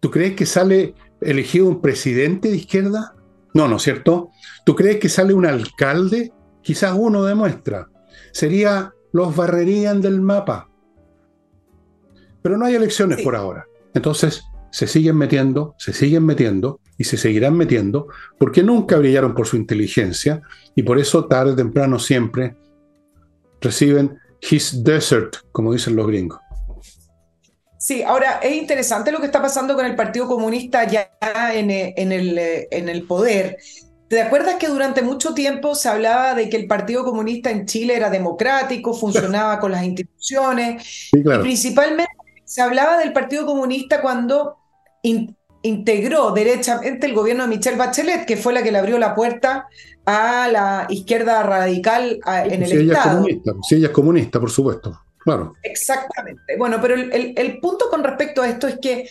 ¿Tú crees que sale elegido un presidente de izquierda? No, ¿no es cierto? ¿Tú crees que sale un alcalde? Quizás uno demuestra. Sería, los barrerían del mapa. Pero no hay elecciones por ahora. Entonces, se siguen metiendo, se siguen metiendo, y se seguirán metiendo porque nunca brillaron por su inteligencia y por eso tarde o temprano siempre reciben his desert, como dicen los gringos. Sí, ahora es interesante lo que está pasando con el Partido Comunista ya en, en, el, en el poder. ¿Te acuerdas que durante mucho tiempo se hablaba de que el Partido Comunista en Chile era democrático, funcionaba con las instituciones? Y principalmente se hablaba del Partido Comunista cuando integró derechamente el gobierno de Michelle Bachelet, que fue la que le abrió la puerta a la izquierda radical en el Estado. sí, ella es comunista, por supuesto, claro. Exactamente. Bueno, pero el, punto con respecto a esto es que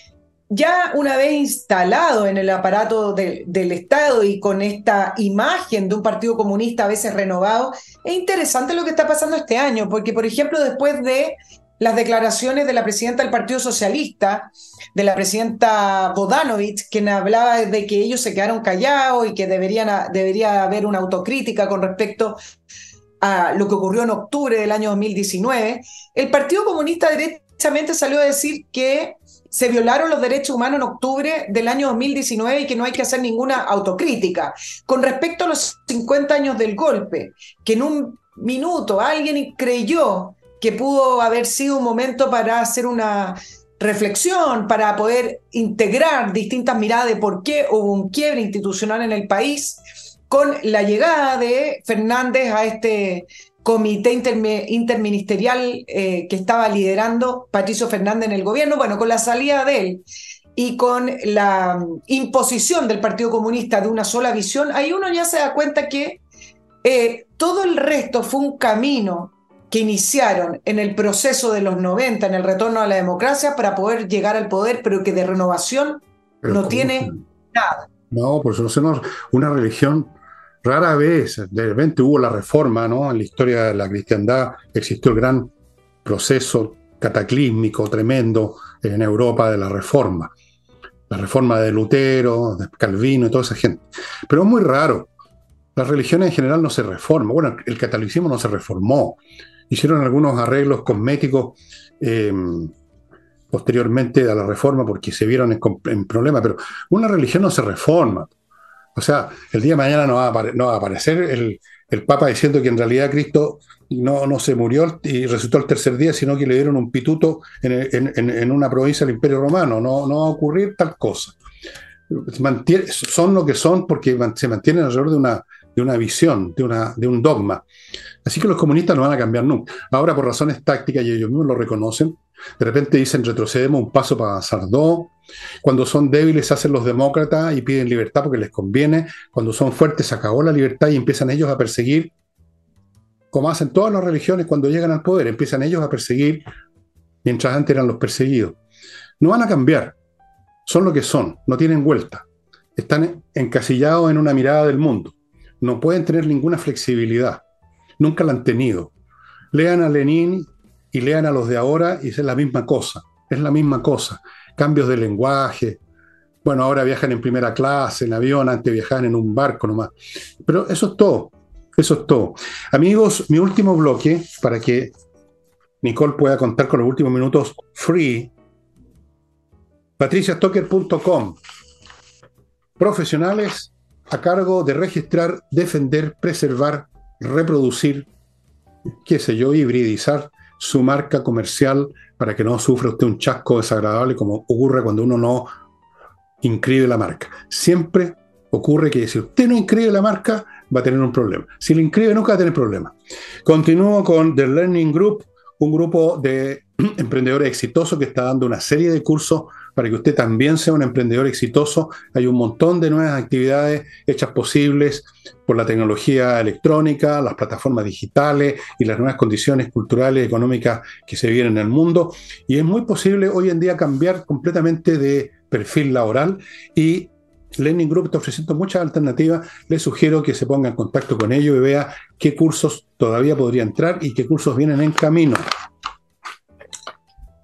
ya una vez instalado en el aparato del Estado y con esta imagen de un partido comunista a veces renovado, es interesante lo que está pasando este año, porque por ejemplo después de las declaraciones de la presidenta del Partido Socialista, de la presidenta Bodanovich, quien hablaba de que ellos se quedaron callados y que deberían, debería haber una autocrítica con respecto a lo que ocurrió en octubre del año 2019, el Partido Comunista derechamente salió a decir que se violaron los derechos humanos en octubre del año 2019 y que no hay que hacer ninguna autocrítica. Con respecto a los 50 años del golpe, que en un minuto alguien creyó que pudo haber sido un momento para hacer una reflexión, para poder integrar distintas miradas de por qué hubo un quiebre institucional en el país, con la llegada de Fernández a este comité interministerial eh, que estaba liderando Patricio Fernández en el gobierno, bueno, con la salida de él y con la imposición del Partido Comunista de una sola visión, ahí uno ya se da cuenta que eh, todo el resto fue un camino que iniciaron en el proceso de los 90, en el retorno a la democracia, para poder llegar al poder, pero que de renovación no tiene nada. No, por eso no una religión rara vez, de repente hubo la reforma, ¿no? En la historia de la cristiandad existió el gran proceso cataclísmico, tremendo en Europa de la reforma. La reforma de Lutero, de Calvino y toda esa gente. Pero es muy raro. Las religiones en general no se reforman. Bueno, el catolicismo no se reformó hicieron algunos arreglos cosméticos eh, posteriormente a la reforma porque se vieron en, problemas, pero una religión no se reforma. O sea, el día de mañana no va a, aparecer el, Papa diciendo que en realidad Cristo no, se murió y resultó el tercer día, sino que le dieron un pituto en, una provincia del Imperio Romano. No, va a ocurrir tal cosa. son lo que son porque se mantienen alrededor de una, visión, de un dogma. Así que los comunistas no van a cambiar nunca. Ahora, por razones tácticas, y ellos mismos lo reconocen, de repente dicen retrocedemos un paso para avanzar. Cuando son débiles hacen los demócratas y piden libertad porque les conviene. Cuando son fuertes se acabó la libertad y empiezan ellos a perseguir, como hacen todas las religiones cuando llegan al poder, empiezan ellos a perseguir mientras antes eran los perseguidos. No van a cambiar, son lo que son, no tienen vuelta. Están encasillados en una mirada del mundo no pueden tener ninguna flexibilidad. Nunca la han tenido. Lean a Lenin y lean a los de ahora y es la misma cosa. Es la misma cosa. Cambios de lenguaje. Bueno, ahora viajan en primera clase, en avión, antes viajaban en un barco nomás. Pero eso es todo. Eso es todo. Amigos, mi último bloque, para que Nicole pueda contar con los últimos minutos free, patriciastocker.com. Profesionales a cargo de registrar, defender, preservar, reproducir, qué sé yo, hibridizar su marca comercial para que no sufra usted un chasco desagradable como ocurre cuando uno no inscribe la marca. Siempre ocurre que si usted no inscribe la marca, va a tener un problema. Si la inscribe, nunca va a tener problema. Continúo con The Learning Group, un grupo de emprendedores exitosos que está dando una serie de cursos para que usted también sea un emprendedor exitoso. Hay un montón de nuevas actividades hechas posibles por la tecnología electrónica, las plataformas digitales y las nuevas condiciones culturales y económicas que se vienen en el mundo. Y es muy posible hoy en día cambiar completamente de perfil laboral y Learning Group está ofreciendo muchas alternativas. Les sugiero que se ponga en contacto con ellos y vea qué cursos todavía podría entrar y qué cursos vienen en camino.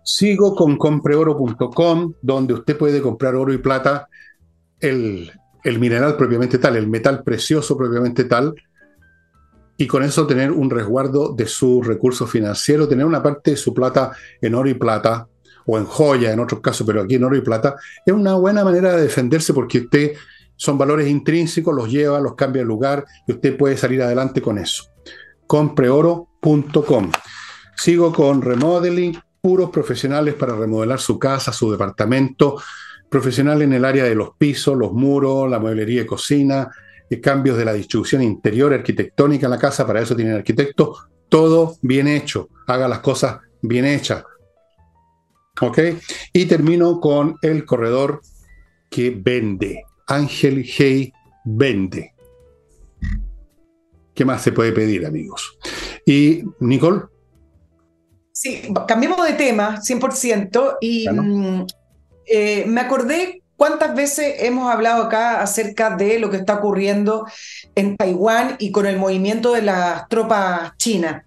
Sigo con compreoro.com, donde usted puede comprar oro y plata, el, mineral propiamente tal, el metal precioso propiamente tal, y con eso tener un resguardo de sus recursos financieros, tener una parte de su plata en oro y plata, o en joya en otros casos, pero aquí en oro y plata, es una buena manera de defenderse porque usted son valores intrínsecos, los lleva, los cambia de lugar y usted puede salir adelante con eso. Compreoro.com. Sigo con remodeling, puros profesionales para remodelar su casa, su departamento, profesional en el área de los pisos, los muros, la mueblería de cocina, eh, cambios de la distribución interior arquitectónica en la casa, para eso tienen arquitecto, todo bien hecho, haga las cosas bien hechas. ¿Ok? Y termino con el corredor que vende. Ángel Hey vende. ¿Qué más se puede pedir, amigos? Y Nicole. Sí, cambiemos de tema, 100%. Y mm, eh, me acordé cuántas veces hemos hablado acá acerca de lo que está ocurriendo en Taiwán y con el movimiento de las tropas chinas.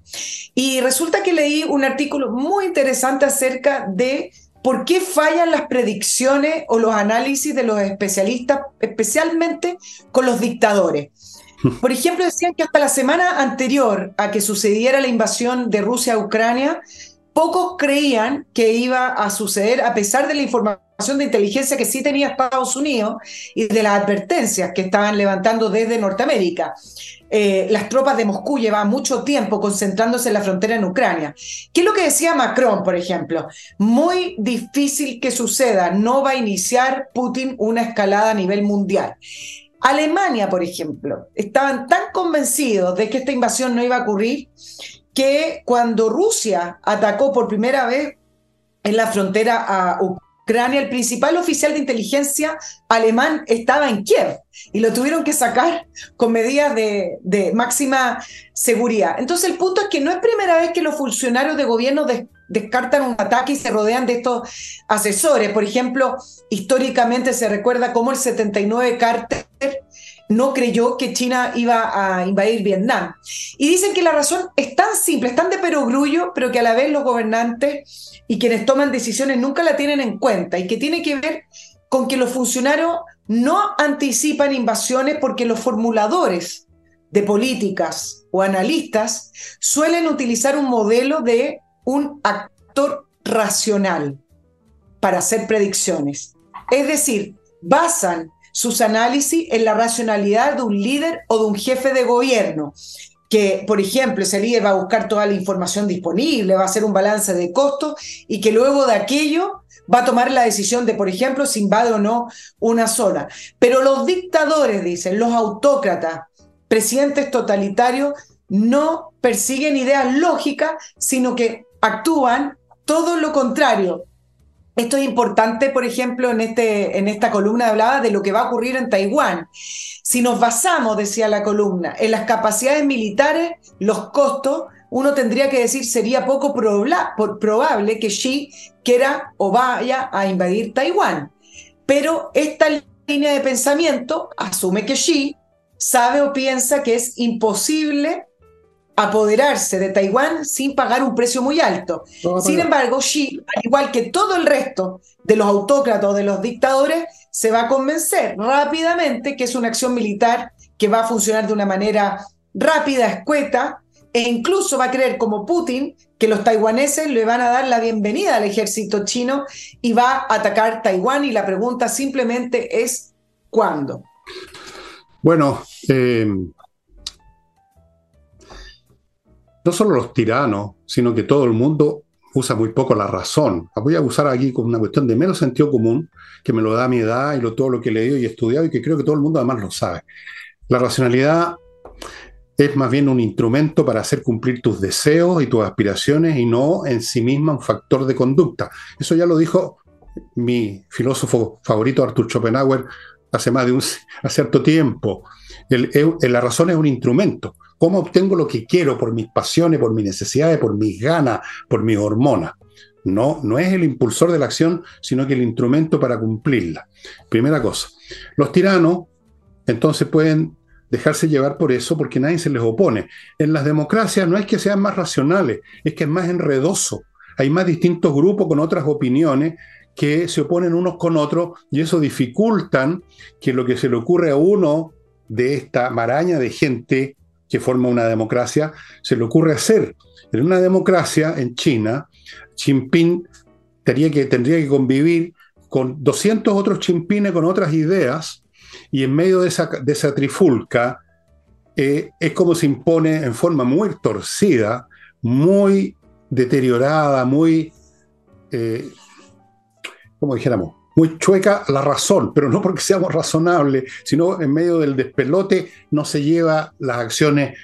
Y resulta que leí un artículo muy interesante acerca de por qué fallan las predicciones o los análisis de los especialistas, especialmente con los dictadores. Por ejemplo, decían que hasta la semana anterior a que sucediera la invasión de Rusia a Ucrania, pocos creían que iba a suceder a pesar de la información de inteligencia que sí tenía Estados Unidos y de las advertencias que estaban levantando desde Norteamérica. Eh, las tropas de Moscú llevaban mucho tiempo concentrándose en la frontera en Ucrania. ¿Qué es lo que decía Macron, por ejemplo? Muy difícil que suceda, no va a iniciar Putin una escalada a nivel mundial. Alemania, por ejemplo, estaban tan convencidos de que esta invasión no iba a ocurrir que cuando Rusia atacó por primera vez en la frontera a Ucrania, el principal oficial de inteligencia alemán estaba en Kiev y lo tuvieron que sacar con medidas de, máxima seguridad. Entonces el punto es que no es primera vez que los funcionarios de gobierno descartan un ataque y se rodean de estos asesores. Por ejemplo, históricamente se recuerda cómo el 79 Carter no creyó que China iba a invadir Vietnam. Y dicen que la razón es tan simple, es tan de perogrullo, pero que a la vez los gobernantes y quienes toman decisiones nunca la tienen en cuenta y que tiene que ver con que los funcionarios no anticipan invasiones porque los formuladores de políticas o analistas suelen utilizar un modelo de un actor racional para hacer predicciones. Es decir, basan sus análisis en la racionalidad de un líder o de un jefe de gobierno, que, por ejemplo, ese líder va a buscar toda la información disponible, va a hacer un balance de costos y que luego de aquello va a tomar la decisión de, por ejemplo, si invade o no una zona. Pero los dictadores, dicen, los autócratas, presidentes totalitarios, no persiguen ideas lógicas, sino que actúan todo lo contrario, esto es importante, por ejemplo, en, este, en esta columna hablaba de lo que va a ocurrir en Taiwán. Si nos basamos, decía la columna, en las capacidades militares, los costos, uno tendría que decir sería poco probable que Xi quiera o vaya a invadir Taiwán. Pero esta línea de pensamiento asume que Xi sabe o piensa que es imposible apoderarse de Taiwán sin pagar un precio muy alto. sin embargo, Xi, al igual que todo el resto de los autócratas o de los dictadores, se va a convencer rápidamente que es una acción militar que va a funcionar de una manera rápida, escueta, e incluso va a creer como Putin que los taiwaneses le van a dar la bienvenida al ejército chino y va a atacar Taiwán y la pregunta simplemente es ¿cuándo? Bueno, eh, no solo los tiranos, sino que todo el mundo usa muy poco la razón. Voy a usar aquí como una cuestión de menos sentido común, que me lo da mi edad y lo, todo lo que he leído y estudiado y que creo que todo el mundo además lo sabe. La racionalidad es más bien un instrumento para hacer cumplir tus deseos y tus aspiraciones y no en sí misma un factor de conducta. Eso ya lo dijo mi filósofo favorito, Arthur Schopenhauer, hace más de un cierto tiempo. la razón es un instrumento. ¿Cómo obtengo lo que quiero por mis pasiones, por mis necesidades, por mis ganas, por mis hormonas? No, no es el impulsor de la acción, sino que el instrumento para cumplirla. Primera cosa. Los tiranos, entonces, pueden dejarse llevar por eso porque nadie se les opone. En las democracias no es que sean más racionales, es que es más enredoso. Hay más distintos grupos con otras opiniones que se oponen unos con otros y eso dificultan que lo que se le ocurre a uno de esta maraña de gente que forma una democracia, se le ocurre hacer. En una democracia en China, Jinping tendría que, tendría que convivir con 200 otros chimpines con otras ideas y en medio de esa, de esa trifulca eh, es como se impone en forma muy torcida, muy deteriorada, muy, eh, como dijéramos, muy chueca la razón, pero no porque seamos razonables, sino en medio del despelote no se lleva las acciones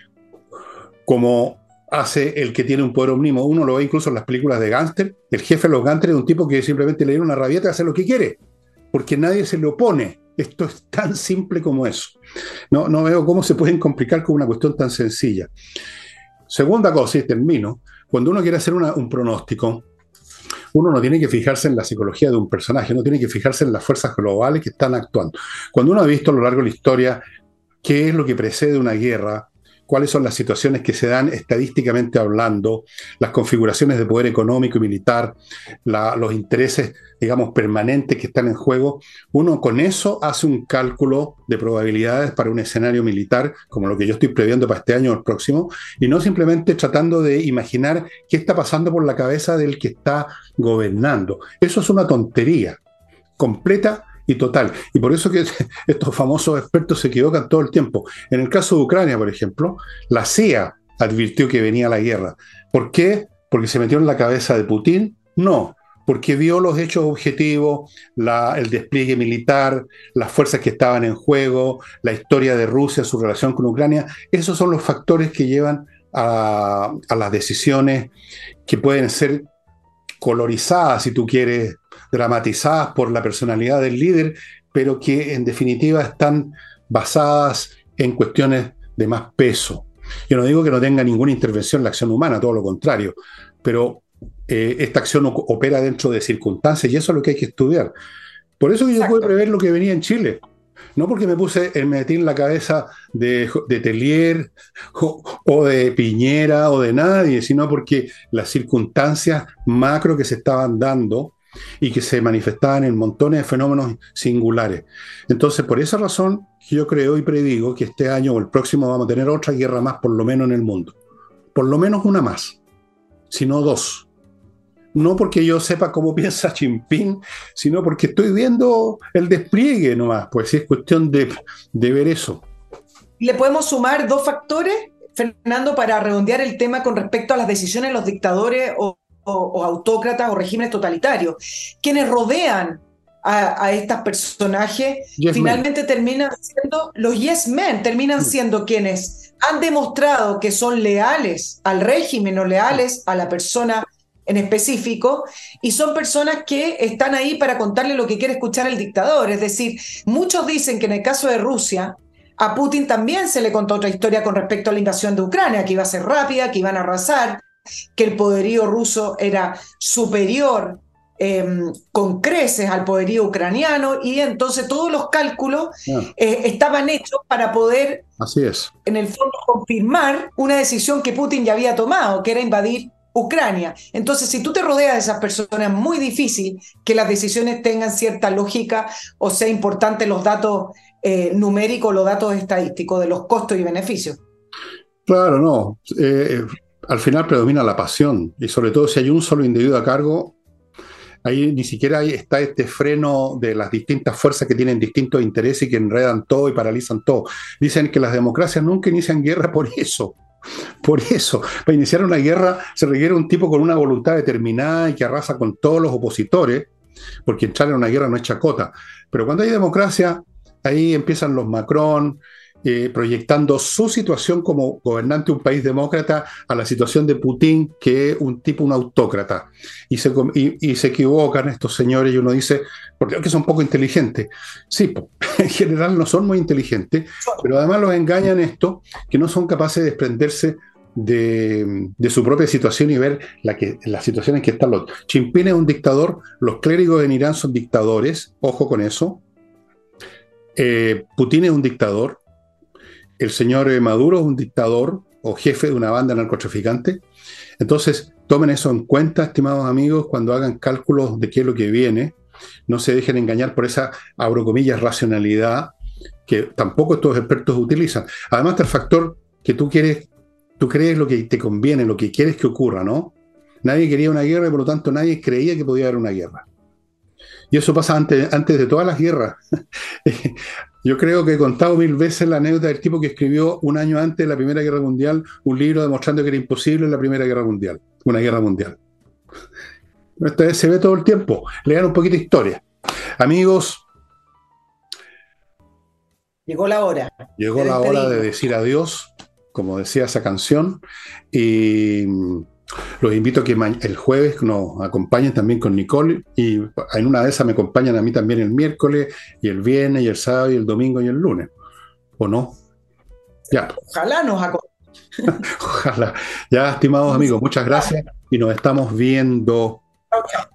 como hace el que tiene un poder omnimo. Uno lo ve incluso en las películas de gángster. El jefe de los gángsters es un tipo que simplemente le da una rabieta y hace lo que quiere, porque nadie se le opone. Esto es tan simple como eso. No, no veo cómo se pueden complicar con una cuestión tan sencilla. Segunda cosa, y termino, cuando uno quiere hacer un pronóstico, uno no tiene que fijarse en la psicología de un personaje, uno tiene que fijarse en las fuerzas globales que están actuando. Cuando uno ha visto a lo largo de la historia qué es lo que precede una guerra, cuáles son las situaciones que se dan estadísticamente hablando, las configuraciones de poder económico y militar, los intereses, digamos, permanentes que están en juego, uno con eso hace un cálculo de probabilidades para un escenario militar, como lo que yo estoy previendo para este año o el próximo, y no simplemente tratando de imaginar qué está pasando por la cabeza del que está gobernando. Eso es una tontería completa y total. Y por eso que estos famosos expertos se equivocan todo el tiempo. En el caso de Ucrania, por ejemplo, la CIA advirtió que venía la guerra. ¿Por qué? ¿Porque se metió en la cabeza de Putin? No, porque vio los hechos objetivos, el despliegue militar, las fuerzas que estaban en juego, la historia de Rusia, su relación con Ucrania. Esos son los factores que llevan a, a las decisiones que pueden ser colorizadas, si tú quieres, dramatizadas por la personalidad del líder, pero que en definitiva están basadas en cuestiones de más peso. Yo no digo que no tenga ninguna intervención la acción humana, todo lo contrario, pero eh, esta acción opera dentro de circunstancias y eso es lo que hay que estudiar. Por eso yo puedo prever lo que venía en Chile. No porque me puse el metí en la cabeza de, de Telier o, de Piñera o de nadie, sino porque las circunstancias macro que se estaban dando y que se manifestaban en montones de fenómenos singulares. Entonces, por esa razón, yo creo y predigo que este año o el próximo vamos a tener otra guerra más, por lo menos en el mundo. Por lo menos una más, sino dos. No porque yo sepa cómo piensa Chimpín, sino porque estoy viendo el despliegue nomás, pues sí es cuestión de, de ver eso. ¿Le podemos sumar dos factores, Fernando, para redondear el tema con respecto a las decisiones de los dictadores o o, autócratas o regímenes totalitarios. Quienes rodean a, estos personajes finalmente terminan siendo los yes men, terminan mm. siendo quienes han demostrado que son leales al régimen o leales a la persona en específico, y son personas que están ahí para contarle lo que quiere escuchar el dictador. Es decir, muchos dicen que en el caso de Rusia, a Putin también se le contó otra historia con respecto a la invasión de Ucrania, que iba a ser rápida, que iban a arrasar, que el poderío ruso era superior em, con creces al poderío ucraniano y entonces todos los cálculos ah. eh, estaban hechos para poder, Así es. en el fondo, confirmar una decisión que Putin ya había tomado, que era invadir Ucrania. Entonces, si tú te rodeas de esas personas, es muy difícil que las decisiones tengan cierta lógica o sea importante los datos eh, numéricos, los datos estadísticos de los costos y beneficios. Claro, no. Eh, al final predomina la pasión y sobre todo si hay un solo individuo a cargo, ahí ni siquiera está este freno de las distintas fuerzas que tienen distintos intereses y que enredan todo y paralizan todo. Dicen que las democracias nunca inician guerra por eso. Por eso, para iniciar una guerra se requiere un tipo con una voluntad determinada y que arrasa con todos los opositores, porque entrar en una guerra no es chacota. Pero cuando hay democracia, ahí empiezan los Macron, eh, proyectando su situación como gobernante de un país demócrata a la situación de Putin, que es un tipo, un autócrata. Y se, y, se equivocan estos señores y uno dice, porque son poco inteligentes. Sí, en general no son muy inteligentes, pero además los engañan esto, que no son capaces de desprenderse de, su propia situación y ver la que, las situaciones que están los. Chimpín es un dictador, los clérigos en Irán son dictadores, ojo con eso. Eh, Putin es un dictador, el señor eh, Maduro es un dictador o jefe de una banda narcotraficante. Entonces, tomen eso en cuenta, estimados amigos, cuando hagan cálculos de qué es lo que viene. No se dejen engañar por esa, abro comillas, racionalidad que tampoco estos expertos utilizan. Además, está el factor que tú quieres, tú crees lo que te conviene, lo que quieres que ocurra, ¿no? Nadie quería una guerra y por lo tanto nadie creía que podía haber una guerra. Y eso pasa antes, antes de todas las guerras. Yo creo que he contado mil veces la anécdota del tipo que escribió un año antes de la Primera Guerra Mundial un libro demostrando que era imposible la Primera Guerra Mundial, una guerra mundial. Esto se ve todo el tiempo. Lean un poquito de historia. Amigos. Llegó la hora. Llegó la hora de decir adiós, como decía esa canción. Y los invito a que el jueves nos acompañen también con Nicole y en una de esas me acompañan a mí también el miércoles y el viernes y el sábado y el domingo y el lunes. ¿O no? Ya. Ojalá nos acompañen. Ojalá. Ya, estimados amigos, muchas gracias y nos estamos viendo. Chao.